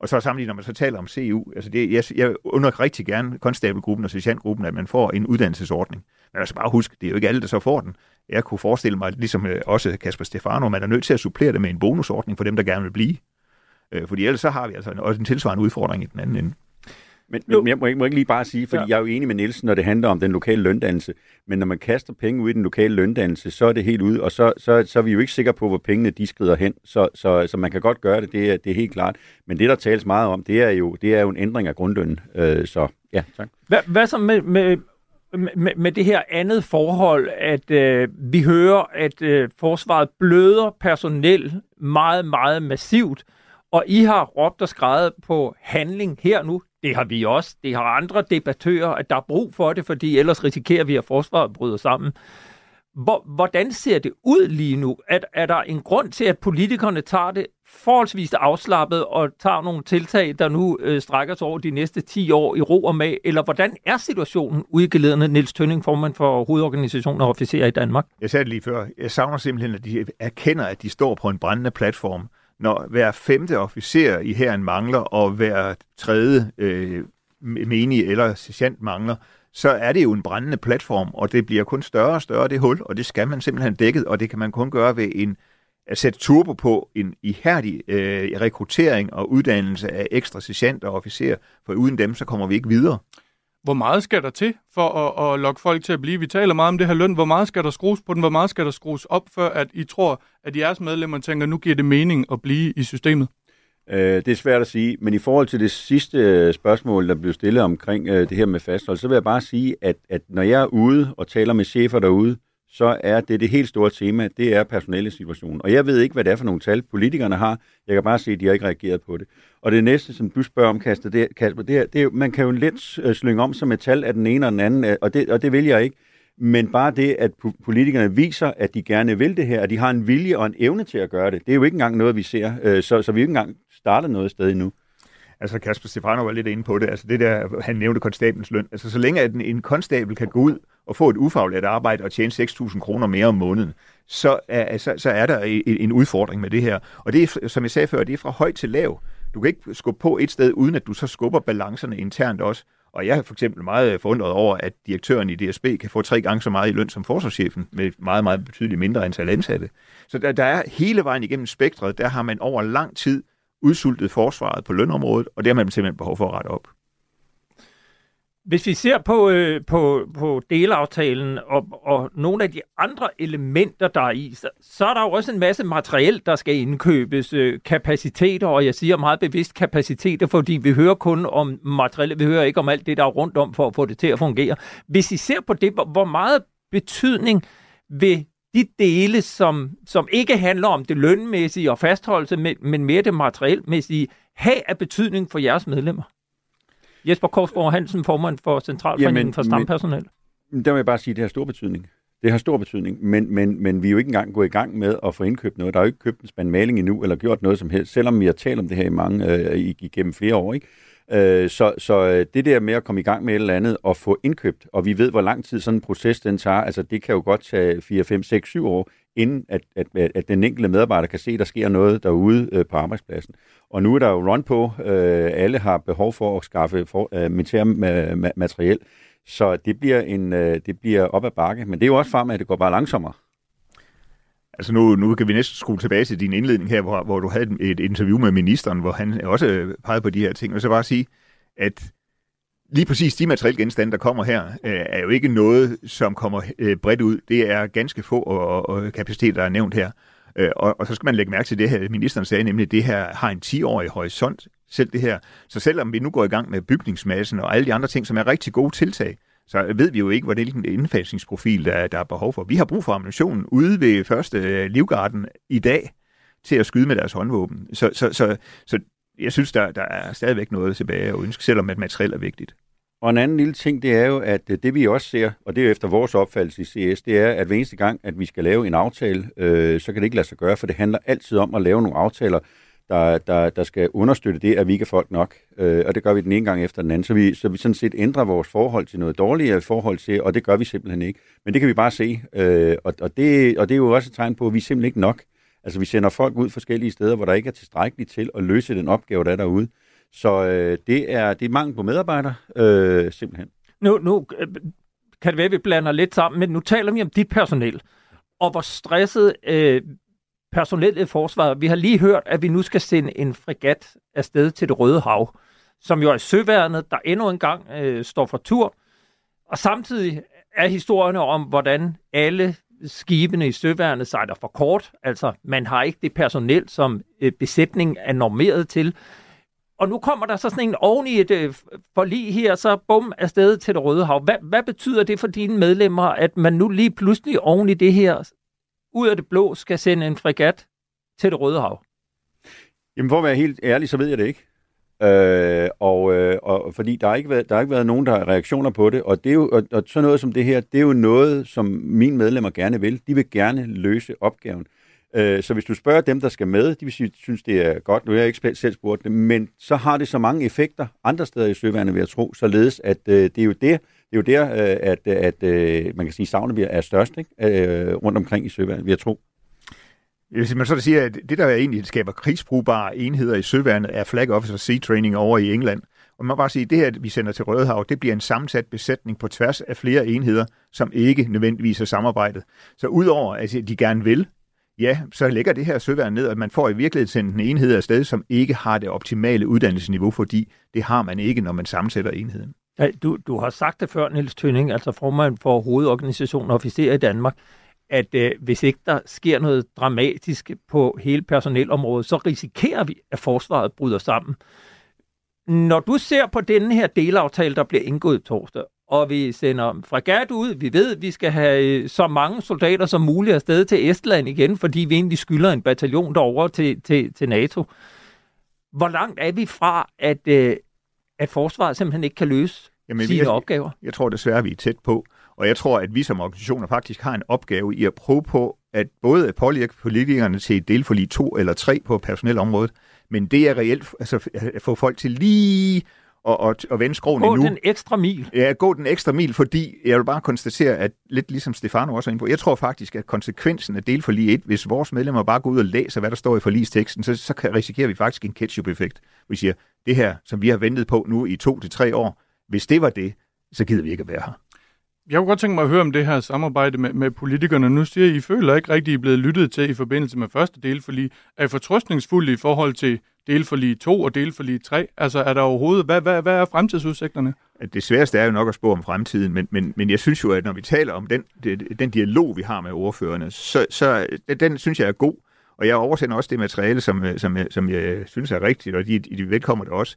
Og så samtidig, når man så taler om CU, altså det, jeg, jeg under rigtig gerne konstabelgruppen og sergeantgruppen, at man får en uddannelsesordning. Men altså bare husk, det er jo ikke alle, der så får den. Jeg kunne forestille mig, ligesom øh, også Kasper Stefano, man er nødt til at supplere det med en bonusordning for dem, der gerne vil blive. Øh, fordi ellers så har vi altså også en tilsvarende udfordring i den anden ende. Men, men jeg må, ikke, må ikke lige bare sige, fordi ja. jeg er jo enig med Nielsen, når det handler om den lokale løndannelse, men når man kaster penge ud i den lokale løndannelse, så er det helt ude, og så, så, så er vi jo ikke sikre på, hvor pengene de skrider hen, så, så, så man kan godt gøre det, det er, det er helt klart. Men det, der tales meget om, det er jo, det er jo en ændring af grundlønnen, øh, så ja, tak. Hvad, hvad så med, med, med, med det her andet forhold, at øh, vi hører, at øh, forsvaret bløder personel meget, meget massivt, og I har råbt og skrevet på handling her nu. Det har vi også. Det har andre debattører, at der er brug for det, fordi ellers risikerer vi, at forsvaret bryder sammen. Hvor, hvordan ser det ud lige nu? Er, er der en grund til, at politikerne tager det forholdsvis afslappet og tager nogle tiltag, der nu øh, strækker sig over de næste 10 år i ro og med? Eller hvordan er situationen ude i gelederne, Niels Tønning, formand for hovedorganisationen og officerer i Danmark? Jeg sagde det lige før. Jeg savner simpelthen, at de erkender, at de står på en brændende platform. Når hver femte officer i hæren mangler, og hver tredje øh, menig eller sergeant mangler, så er det jo en brændende platform, og det bliver kun større og større, det hul, og det skal man simpelthen dækket, og det kan man kun gøre ved en at sætte turbo på en ihærdig øh, rekruttering og uddannelse af ekstra sergeanter og officerer, for uden dem, så kommer vi ikke videre. Hvor meget skal der til for at, at lokke folk til at blive? Vi taler meget om det her løn. Hvor meget skal der skrues på den? Hvor meget skal der skrues op, før at I tror, at jeres medlemmer tænker, nu giver det mening at blive i systemet? Øh, det er svært at sige, men i forhold til det sidste øh, spørgsmål, der blev stillet omkring øh, det her med fasthold, så vil jeg bare sige, at, at når jeg er ude og taler med chefer derude, så er det det helt store tema, det er personelle situationen. Og jeg ved ikke, hvad det er for nogle tal, politikerne har. Jeg kan bare se, at de har ikke reageret på det. Og det næste, som du spørger om, Kasper, det, Kasper, det, er, det er, man kan jo let øh, slynge om som et tal af den ene og den anden, øh, og det, og det vil jeg ikke. Men bare det, at politikerne viser, at de gerne vil det her, at de har en vilje og en evne til at gøre det, det er jo ikke engang noget, vi ser. Øh, så, så vi er ikke engang startet noget sted endnu. Altså Kasper Stefano var lidt inde på det. Altså det der, han nævnte konstabelens løn. Altså så længe at en, en konstabel kan gå ud og få et ufaglært arbejde og tjene 6.000 kroner mere om måneden, så er, så, så er der en, en udfordring med det her. Og det er, som jeg sagde før, det er fra højt til lav. Du kan ikke skubbe på et sted, uden at du så skubber balancerne internt også. Og jeg er for eksempel meget forundret over, at direktøren i DSB kan få tre gange så meget i løn som forsvarschefen, med meget, meget betydeligt mindre antal ansatte. Så der, der er hele vejen igennem spektret, der har man over lang tid udsultet forsvaret på lønområdet, og det har man simpelthen behov for at rette op. Hvis vi ser på, øh, på, på delaftalen og, og nogle af de andre elementer, der er i, så, så er der jo også en masse materiel, der skal indkøbes, øh, kapaciteter, og jeg siger meget bevidst kapaciteter, fordi vi hører kun om materiel, vi hører ikke om alt det, der er rundt om for at få det til at fungere. Hvis I ser på det, hvor meget betydning vil de dele, som, som ikke handler om det lønmæssige og fastholdelse, men, men mere det materielmæssige, have af betydning for jeres medlemmer? Jesper Korsgaard Hansen, formand for Centralforeningen for Stampersonel. Der vil jeg bare sige, at det har stor betydning. Det har stor betydning, men, men, men vi er jo ikke engang gået i gang med at få indkøbt noget. Der er jo ikke købt en spand maling endnu, eller gjort noget som helst, selvom vi har talt om det her i mange, øh, igennem flere år. Ikke? Øh, så, så øh, det der med at komme i gang med et eller andet og få indkøbt, og vi ved, hvor lang tid sådan en proces den tager, altså det kan jo godt tage 4, 5, 6, 7 år, inden at, at, at den enkelte medarbejder kan se, at der sker noget derude øh, på arbejdspladsen. Og nu er der jo run på. Øh, alle har behov for at skaffe for, øh, militær ma- materiel. Så det bliver, en, øh, det bliver op ad bakke. Men det er jo også frem, at det går bare langsommere. Altså nu, nu kan vi næsten skrue tilbage til din indledning her, hvor, hvor du havde et, interview med ministeren, hvor han også øh, pegede på de her ting. Og så bare sige, at lige præcis de materielle genstande, der kommer her, øh, er jo ikke noget, som kommer øh, bredt ud. Det er ganske få og, og kapaciteter, der er nævnt her. Øh, og, og så skal man lægge mærke til det her, ministeren sagde, nemlig at det her har en 10-årig horisont, selv det her. Så selvom vi nu går i gang med bygningsmassen og alle de andre ting, som er rigtig gode tiltag, så ved vi jo ikke, hvilken indfasningsprofil der, der er behov for. Vi har brug for ammunition ude ved første øh, livgarden i dag til at skyde med deres håndvåben. Så, så, så, så jeg synes, der, der er stadigvæk noget tilbage at ønske, selvom at materiel er vigtigt. Og en anden lille ting, det er jo, at øh, det vi også ser, og det er jo efter vores opfattelse i CS, det er, at hver eneste gang, at vi skal lave en aftale, øh, så kan det ikke lade sig gøre, for det handler altid om at lave nogle aftaler, der, der, der skal understøtte det, at vi ikke er folk nok. Øh, og det gør vi den ene gang efter den anden. Så vi, så vi sådan set ændrer vores forhold til noget dårligere forhold til, og det gør vi simpelthen ikke. Men det kan vi bare se. Øh, og, og, det, og det er jo også et tegn på, at vi er simpelthen ikke nok. Altså vi sender folk ud forskellige steder, hvor der ikke er tilstrækkeligt til at løse den opgave, der er derude. Så øh, det, er, det er mangel på medarbejdere, øh, simpelthen. Nu, nu øh, kan det være, at vi blander lidt sammen, men nu taler vi om dit personel, og hvor stresset øh, personellet i forsvaret. Vi har lige hørt, at vi nu skal sende en fregat afsted til det Røde Hav. som jo er søværnet, der endnu en gang øh, står for tur. Og samtidig er historierne om, hvordan alle skibene i søværnet sejler for kort. Altså, man har ikke det personel, som øh, besætningen er normeret til. Og nu kommer der så sådan en oven i et øh, forlig her, så bum afsted til det Røde Hav. Hvad, hvad betyder det for dine medlemmer, at man nu lige pludselig oven i det her, ud af det blå, skal sende en fregat til det Røde Hav? Jamen, for at være helt ærlig, så ved jeg det ikke. Øh, og, øh, og fordi der har, ikke været, der har ikke været nogen, der har reaktioner på det, og, det er jo, og, og sådan noget som det her, det er jo noget, som mine medlemmer gerne vil. De vil gerne løse opgaven. Øh, så hvis du spørger dem, der skal med, de vil sige, synes, det er godt. Nu har jeg ikke selv spurgt dem, men så har det så mange effekter andre steder i søværnet, vil jeg tro, således at øh, det er jo det, jo der, øh, at, at, at man kan sige, savnet er størst ikke? Øh, rundt omkring i søværnet, vil jeg tro. Hvis man så siger, at det, der egentlig skaber krigsbrugbare enheder i søværnet, er Flag Officer Sea Training over i England. Og man må bare sige, at det her, vi sender til Rødehav, det bliver en sammensat besætning på tværs af flere enheder, som ikke nødvendigvis er samarbejdet. Så udover at de gerne vil, ja, så lægger det her søværn ned, at man får i virkeligheden sendt en enhed afsted, som ikke har det optimale uddannelsesniveau, fordi det har man ikke, når man sammensætter enheden. Ja, du, du har sagt det før, Niels Tønning, altså formand for hovedorganisationen Officer i Danmark, at øh, hvis ikke der sker noget dramatisk på hele personelområdet, så risikerer vi, at forsvaret bryder sammen. Når du ser på denne her delaftale, der bliver indgået torsdag, og vi sender fregat ud, vi ved, at vi skal have øh, så mange soldater som muligt afsted til Estland igen, fordi vi egentlig skylder en bataljon derover til, til, til NATO. Hvor langt er vi fra, at, øh, at forsvaret simpelthen ikke kan løse Jamen, sine jeg, opgaver? Jeg tror desværre, vi er tæt på. Og jeg tror, at vi som organisationer faktisk har en opgave i at prøve på at både påvirke politikerne til et delforlig to eller tre på personelområdet, men det er reelt altså, at få folk til lige og, og, og vende skroen gå endnu. Gå den ekstra mil. Ja, gå den ekstra mil, fordi jeg vil bare konstatere, at lidt ligesom Stefano også er inde på, jeg tror faktisk, at konsekvensen af delforlig 1, hvis vores medlemmer bare går ud og læser, hvad der står i forlisteksten, så, så kan, risikerer vi faktisk en ketchup-effekt. Vi siger, det her, som vi har ventet på nu i to til tre år, hvis det var det, så gider vi ikke at være her. Jeg kunne godt tænke mig at høre om det her samarbejde med, med politikerne. Nu siger I, I føler ikke rigtig, I er blevet lyttet til i forbindelse med første delforlig. Er I fortrøstningsfulde i forhold til delforlig 2 og delforlig 3? Altså er der overhovedet, hvad, hvad, hvad er fremtidsudsigterne? Det sværeste er jo nok at spå om fremtiden, men, men, men jeg synes jo, at når vi taler om den, den dialog, vi har med ordførerne, så, så den synes jeg er god. Og jeg oversender også det materiale, som, som, som jeg synes er rigtigt, og de, de velkommer det også.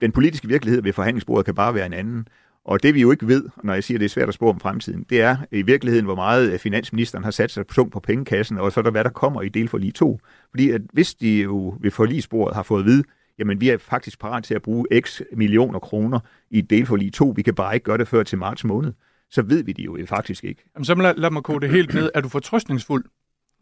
Den politiske virkelighed ved forhandlingsbordet kan bare være en anden. Og det vi jo ikke ved, når jeg siger, at det er svært at spå om fremtiden, det er i virkeligheden, hvor meget øh, finansministeren har sat sig tungt på pengekassen, og så er der, hvad der kommer i del for lige to. Fordi at hvis de jo ved forligsbordet har fået at vide, jamen vi er faktisk parat til at bruge x millioner kroner i del for lige to, vi kan bare ikke gøre det før til marts måned, så ved vi det jo faktisk ikke. Jamen, så lad, lad mig kode det helt ned. Er du fortrøstningsfuld?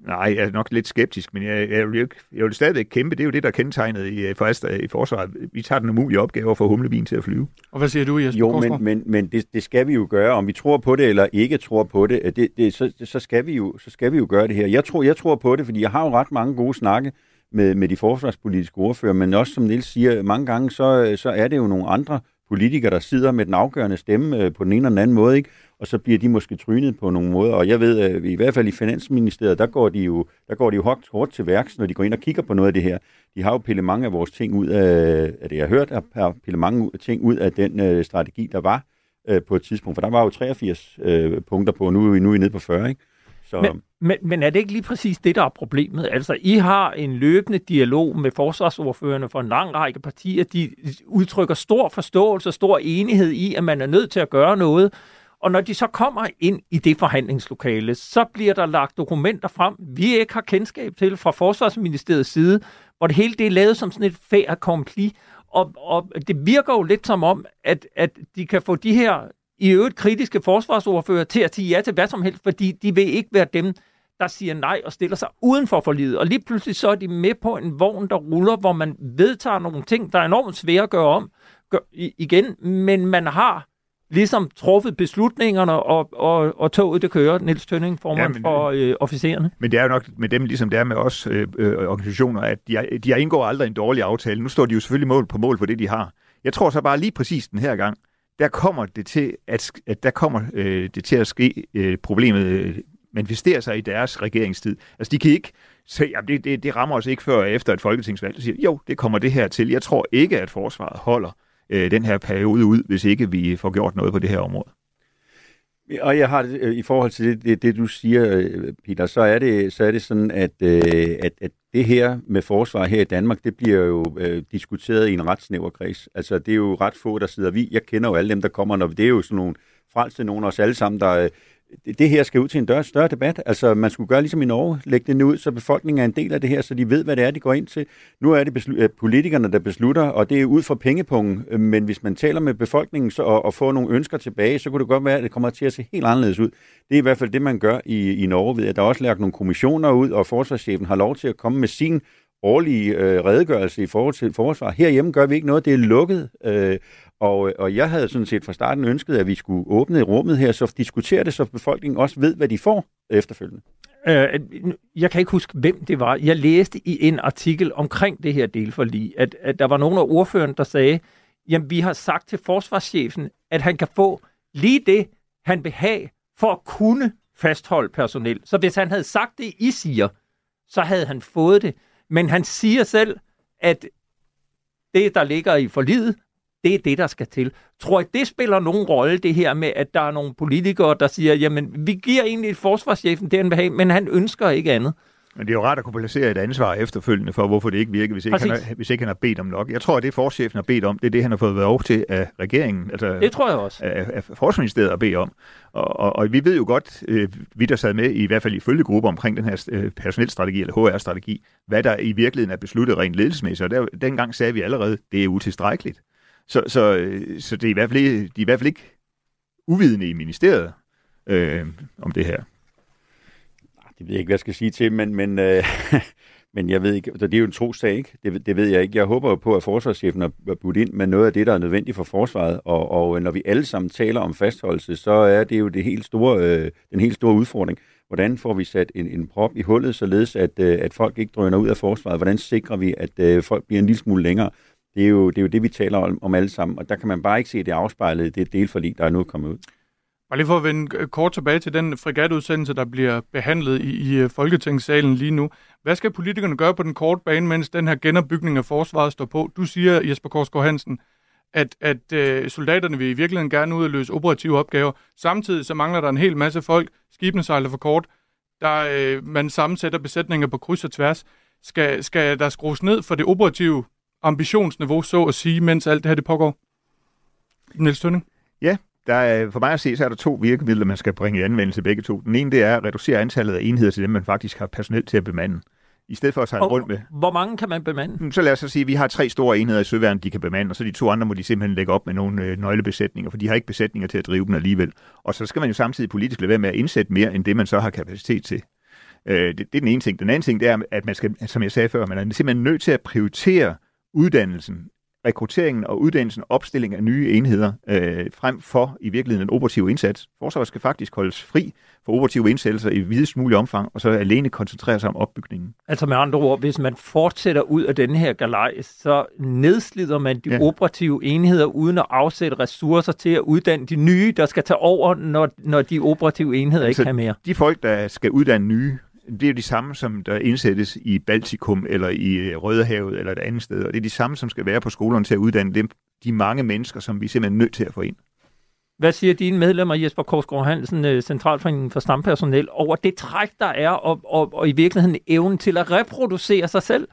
Nej, jeg er nok lidt skeptisk, men jeg, jeg, vil, jeg vil stadigvæk kæmpe. Det er jo det, der er kendetegnet i, øh, for, i forsvaret. Vi tager den umulige opgave for humlebien til at flyve. Og hvad siger du, Jesper Jo, men, men, men det, det skal vi jo gøre. Om vi tror på det eller ikke tror på det, det, det så, så, skal vi jo, så skal vi jo gøre det her. Jeg tror, jeg tror på det, fordi jeg har jo ret mange gode snakke med, med de forsvarspolitiske ordfører, men også som Niels siger, mange gange så, så er det jo nogle andre politikere, der sidder med den afgørende stemme øh, på den ene eller den anden måde, ikke? Og så bliver de måske trynet på nogle måder. Og jeg ved, at i hvert fald i Finansministeriet, der går de jo, der går de jo hårdt, hårdt til værks, når de går ind og kigger på noget af det her. De har jo pillet mange af vores ting ud af, af det jeg har hørt, har pillet mange ting ud af den øh, strategi, der var øh, på et tidspunkt. For der var jo 83 øh, punkter på, nu, nu er vi nede på 40, ikke? Så... Men, men, men er det ikke lige præcis det, der er problemet? Altså, I har en løbende dialog med forsvarsordførende for en lang række partier. De udtrykker stor forståelse og stor enighed i, at man er nødt til at gøre noget. Og når de så kommer ind i det forhandlingslokale, så bliver der lagt dokumenter frem, vi ikke har kendskab til fra Forsvarsministeriets side, hvor det hele det er lavet som sådan et fait accompli. Og, og det virker jo lidt som om, at, at de kan få de her i øvrigt kritiske forsvarsordfører til at sige ja til hvad som helst, fordi de vil ikke være dem, der siger nej og stiller sig uden for forlidet. Og lige pludselig så er de med på en vogn, der ruller, hvor man vedtager nogle ting, der er enormt svære at gøre om gør, igen, men man har ligesom truffet beslutningerne, og, og, og toget det kører, Niels Tønning, formand ja, men, for øh, officererne. Men det er jo nok med dem, ligesom det er med os øh, øh, organisationer, at de, er, de har indgår aldrig en dårlig aftale. Nu står de jo selvfølgelig mål på mål for det, de har. Jeg tror så bare lige præcis den her gang, der kommer det til at, at der kommer øh, det til at ske øh, problemet øh, manifestere sig i deres regeringstid. Altså, de kan ikke se, at det, det, det rammer os ikke før efter et folketingsvalg. Så siger, jo, det kommer det her til. Jeg tror ikke, at forsvaret holder øh, den her periode ud, hvis ikke vi får gjort noget på det her område. Og jeg har det, øh, i forhold til det, det, det du siger, øh, Peter, så er det, så er det sådan, at, øh, at, at det her med forsvar her i Danmark, det bliver jo øh, diskuteret i en ret snæver kreds. Altså, det er jo ret få, der sidder vi. Jeg kender jo alle dem, der kommer, når det er jo sådan nogle frelste nogen af os alle sammen, der, øh, det her skal ud til en større, større debat. Altså, man skulle gøre ligesom i Norge, lægge det ud, så befolkningen er en del af det her, så de ved, hvad det er, de går ind til. Nu er det beslu- øh, politikerne, der beslutter, og det er ud fra pengepungen, øh, men hvis man taler med befolkningen så, og, og får nogle ønsker tilbage, så kunne det godt være, at det kommer til at se helt anderledes ud. Det er i hvert fald det, man gør i, i Norge, ved at der også lagt nogle kommissioner ud, og forsvarschefen har lov til at komme med sin årlige øh, redegørelse i forhold til forsvar. Herhjemme gør vi ikke noget, det er lukket, øh, og, og jeg havde sådan set fra starten ønsket, at vi skulle åbne rummet her, så diskutere det, så befolkningen også ved, hvad de får efterfølgende. Øh, jeg kan ikke huske, hvem det var. Jeg læste i en artikel omkring det her delforlig, at, at der var nogen af ordførende, der sagde, jamen vi har sagt til forsvarschefen, at han kan få lige det, han vil have, for at kunne fastholde personel. Så hvis han havde sagt det, I siger, så havde han fået det. Men han siger selv, at det, der ligger i forlidet, det er det, der skal til. Tror I, det spiller nogen rolle, det her med, at der er nogle politikere, der siger, jamen, vi giver egentlig et forsvarschefen det, han vil have, men han ønsker ikke andet. Men det er jo rart at kunne placere et ansvar efterfølgende for, hvorfor det ikke virker, hvis ikke, han har, hvis ikke han har bedt om nok. Jeg tror, at det forchefen har bedt om, det er det, han har fået lov til af regeringen. Altså, det tror jeg også. Af, af Forsvarsministeriet at bede om. Og, og, og vi ved jo godt, øh, vi der sad med, i hvert fald i følgegruppe omkring den her øh, personelstrategi, eller HR-strategi, hvad der i virkeligheden er besluttet rent ledelsesmæssigt. Og der, dengang sagde vi allerede, det er utilstrækkeligt. Så, så, øh, så det er i hvert fald, de er i hvert fald ikke uvidende i ministeriet øh, om det her. Det ved jeg ikke, hvad jeg skal sige til, men, men, øh, men jeg ved ikke, det er jo en tro sag, ikke? Det, det ved jeg ikke. Jeg håber jo på, at forsvarschefen har budt ind med noget af det, der er nødvendigt for forsvaret, og, og når vi alle sammen taler om fastholdelse, så er det jo det helt store, øh, den helt store udfordring. Hvordan får vi sat en, en prop i hullet, således at, øh, at folk ikke drøner ud af forsvaret? Hvordan sikrer vi, at øh, folk bliver en lille smule længere? Det er, jo, det er jo det, vi taler om, om alle sammen, og der kan man bare ikke se det afspejlet i det delforlig, der er nu kommet ud. Bare lige for at vende øh, kort tilbage til den frigatudsendelse, der bliver behandlet i, i øh, Folketingssalen lige nu. Hvad skal politikerne gøre på den korte bane, mens den her genopbygning af forsvaret står på? Du siger, Jesper Korsgaard Hansen, at, at øh, soldaterne vil i virkeligheden gerne ud og løse operative opgaver. Samtidig så mangler der en hel masse folk. Skibene sejler for kort. Der, øh, man sammensætter besætninger på kryds og tværs. Skal, skal der skrues ned for det operative ambitionsniveau, så at sige, mens alt det her det pågår? Niels Tønning? Ja, der er, for mig at se, så er der to virkemidler, man skal bringe i anvendelse begge to. Den ene, det er at reducere antallet af enheder til dem, man faktisk har personel til at bemande. I stedet for at sejle rundt med... Hvor mange kan man bemande? Hmm, så lad os så sige, at vi har tre store enheder i søværnet, de kan bemande, og så de to andre må de simpelthen lægge op med nogle øh, nøglebesætninger, for de har ikke besætninger til at drive dem alligevel. Og så skal man jo samtidig politisk lade være med at indsætte mere, end det man så har kapacitet til. Øh, det, det er den ene ting. Den anden ting, det er, at man skal, som jeg sagde før, man er simpelthen nødt til at prioritere uddannelsen, rekrutteringen og uddannelsen, opstilling af nye enheder, øh, frem for i virkeligheden en operativ indsats. Forsvaret skal faktisk holdes fri for operative indsættelser i videst mulig omfang, og så alene koncentrere sig om opbygningen. Altså med andre ord, hvis man fortsætter ud af denne her galej, så nedslider man de ja. operative enheder uden at afsætte ressourcer til at uddanne de nye, der skal tage over, når, når de operative enheder altså, ikke kan mere. De folk, der skal uddanne nye, det er jo de samme, som der indsættes i Baltikum eller i øh, Rødehavet eller et andet sted. Og det er de samme, som skal være på skolerne til at uddanne dem, de mange mennesker, som vi simpelthen er nødt til at få ind. Hvad siger dine medlemmer, Jesper Korsgaard Hansen, øh, Centralforeningen for Stampersonel, over det træk, der er, og, og, og i virkeligheden evnen til at reproducere sig selv?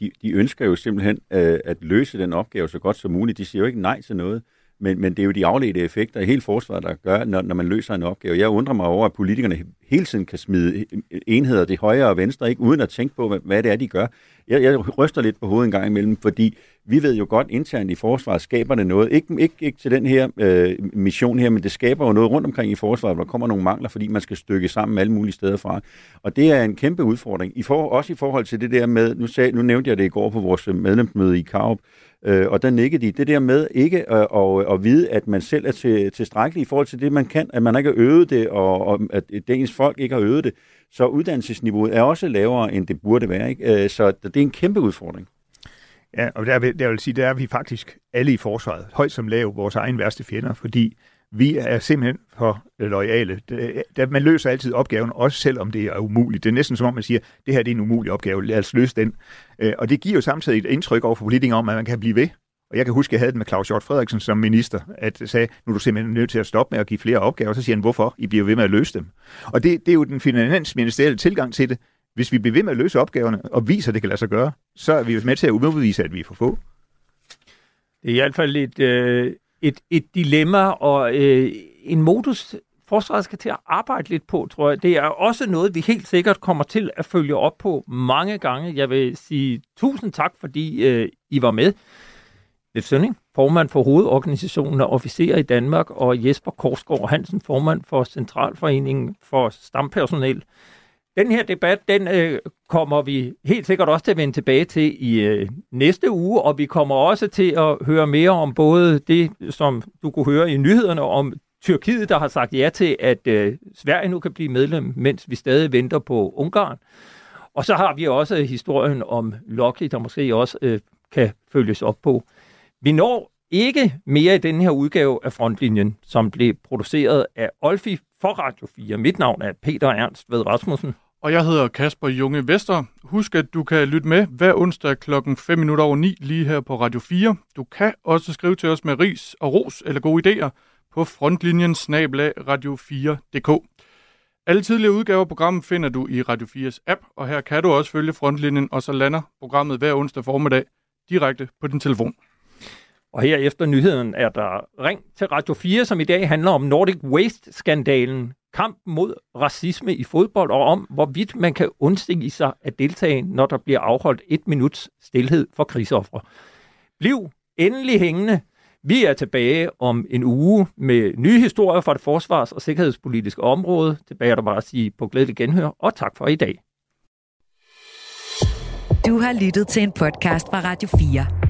De, de ønsker jo simpelthen øh, at løse den opgave så godt som muligt. De siger jo ikke nej til noget. Men, men det er jo de afledte effekter i hele forsvaret, der gør, når, når man løser en opgave. Jeg undrer mig over, at politikerne hele tiden kan smide enheder til højre og venstre, ikke uden at tænke på, hvad, hvad det er, de gør. Jeg, jeg ryster lidt på hovedet en gang imellem, fordi vi ved jo godt internt i forsvaret skaber det noget. Ikke, ikke, ikke til den her øh, mission her, men det skaber jo noget rundt omkring i forsvaret, hvor der kommer nogle mangler, fordi man skal stykke sammen alle mulige steder fra. Og det er en kæmpe udfordring. I for, også i forhold til det der med, nu, sag, nu nævnte jeg det i går på vores medlemsmøde i Karup, Øh, og der nikkede de. Det der med ikke at, at, at vide, at man selv er til, tilstrækkelig i forhold til det, man kan, at man ikke har øvet det, og, og at det ens folk ikke har øvet det. Så uddannelsesniveauet er også lavere, end det burde være. Ikke? Øh, så det er en kæmpe udfordring. Ja, og der, der vil sige, der er vi faktisk alle i forsvaret, højt som lav, vores egen værste fjender, fordi Vi er simpelthen for lojale. Man løser altid opgaven, også selvom det er umuligt. Det er næsten som om, man siger, det her det er en umulig opgave, lad os løse den. Øh, og det giver jo samtidig et indtryk over for politikere om, at man kan blive ved. Og jeg kan huske, at jeg havde det med Claus Hjort Frederiksen som minister, at sagde, nu er du simpelthen nødt til at stoppe med at give flere opgaver. Så siger han, hvorfor? I bliver ved med at løse dem. Og det, det er jo den finansministerielle tilgang til det. Hvis vi bliver ved med at løse opgaverne og viser, at det kan lade sig gøre, så er vi med til at udbevise, at vi er for få. Det er i hvert fald et, øh, et, et dilemma og øh, en modus, forsvaret skal til at arbejde lidt på, tror jeg. Det er også noget, vi helt sikkert kommer til at følge op på mange gange. Jeg vil sige tusind tak, fordi øh, I var med. Leif Sønning, formand for hovedorganisationen af officerer i Danmark, og Jesper Korsgaard Hansen, formand for Centralforeningen for Stampersonel. Den her debat, den øh, kommer vi helt sikkert også til at vende tilbage til i øh, næste uge, og vi kommer også til at høre mere om både det, som du kunne høre i nyhederne om Tyrkiet, der har sagt ja til, at øh, Sverige nu kan blive medlem, mens vi stadig venter på Ungarn. Og så har vi også historien om Lockheed, der måske også øh, kan følges op på. Vi når ikke mere i den her udgave af Frontlinjen, som blev produceret af Olfi for Radio 4. Mit navn er Peter Ernst ved Rasmussen. Og jeg hedder Kasper Junge Vester. Husk, at du kan lytte med hver onsdag klokken 5 minutter over 9 lige her på Radio 4. Du kan også skrive til os med ris og ros eller gode idéer på frontlinjen snablag radio4.dk. Alle tidligere udgaver af programmet finder du i Radio 4's app, og her kan du også følge frontlinjen, og så lander programmet hver onsdag formiddag direkte på din telefon. Og her efter nyheden er der ring til Radio 4, som i dag handler om Nordic Waste-skandalen, kamp mod racisme i fodbold, og om hvorvidt man kan undsige sig at deltage, når der bliver afholdt et minuts stillhed for krigsoffre. Bliv endelig hængende. Vi er tilbage om en uge med nye historier fra det forsvars- og sikkerhedspolitiske område. Tilbage er der bare at sige på glædelig genhør, og tak for i dag. Du har lyttet til en podcast fra Radio 4.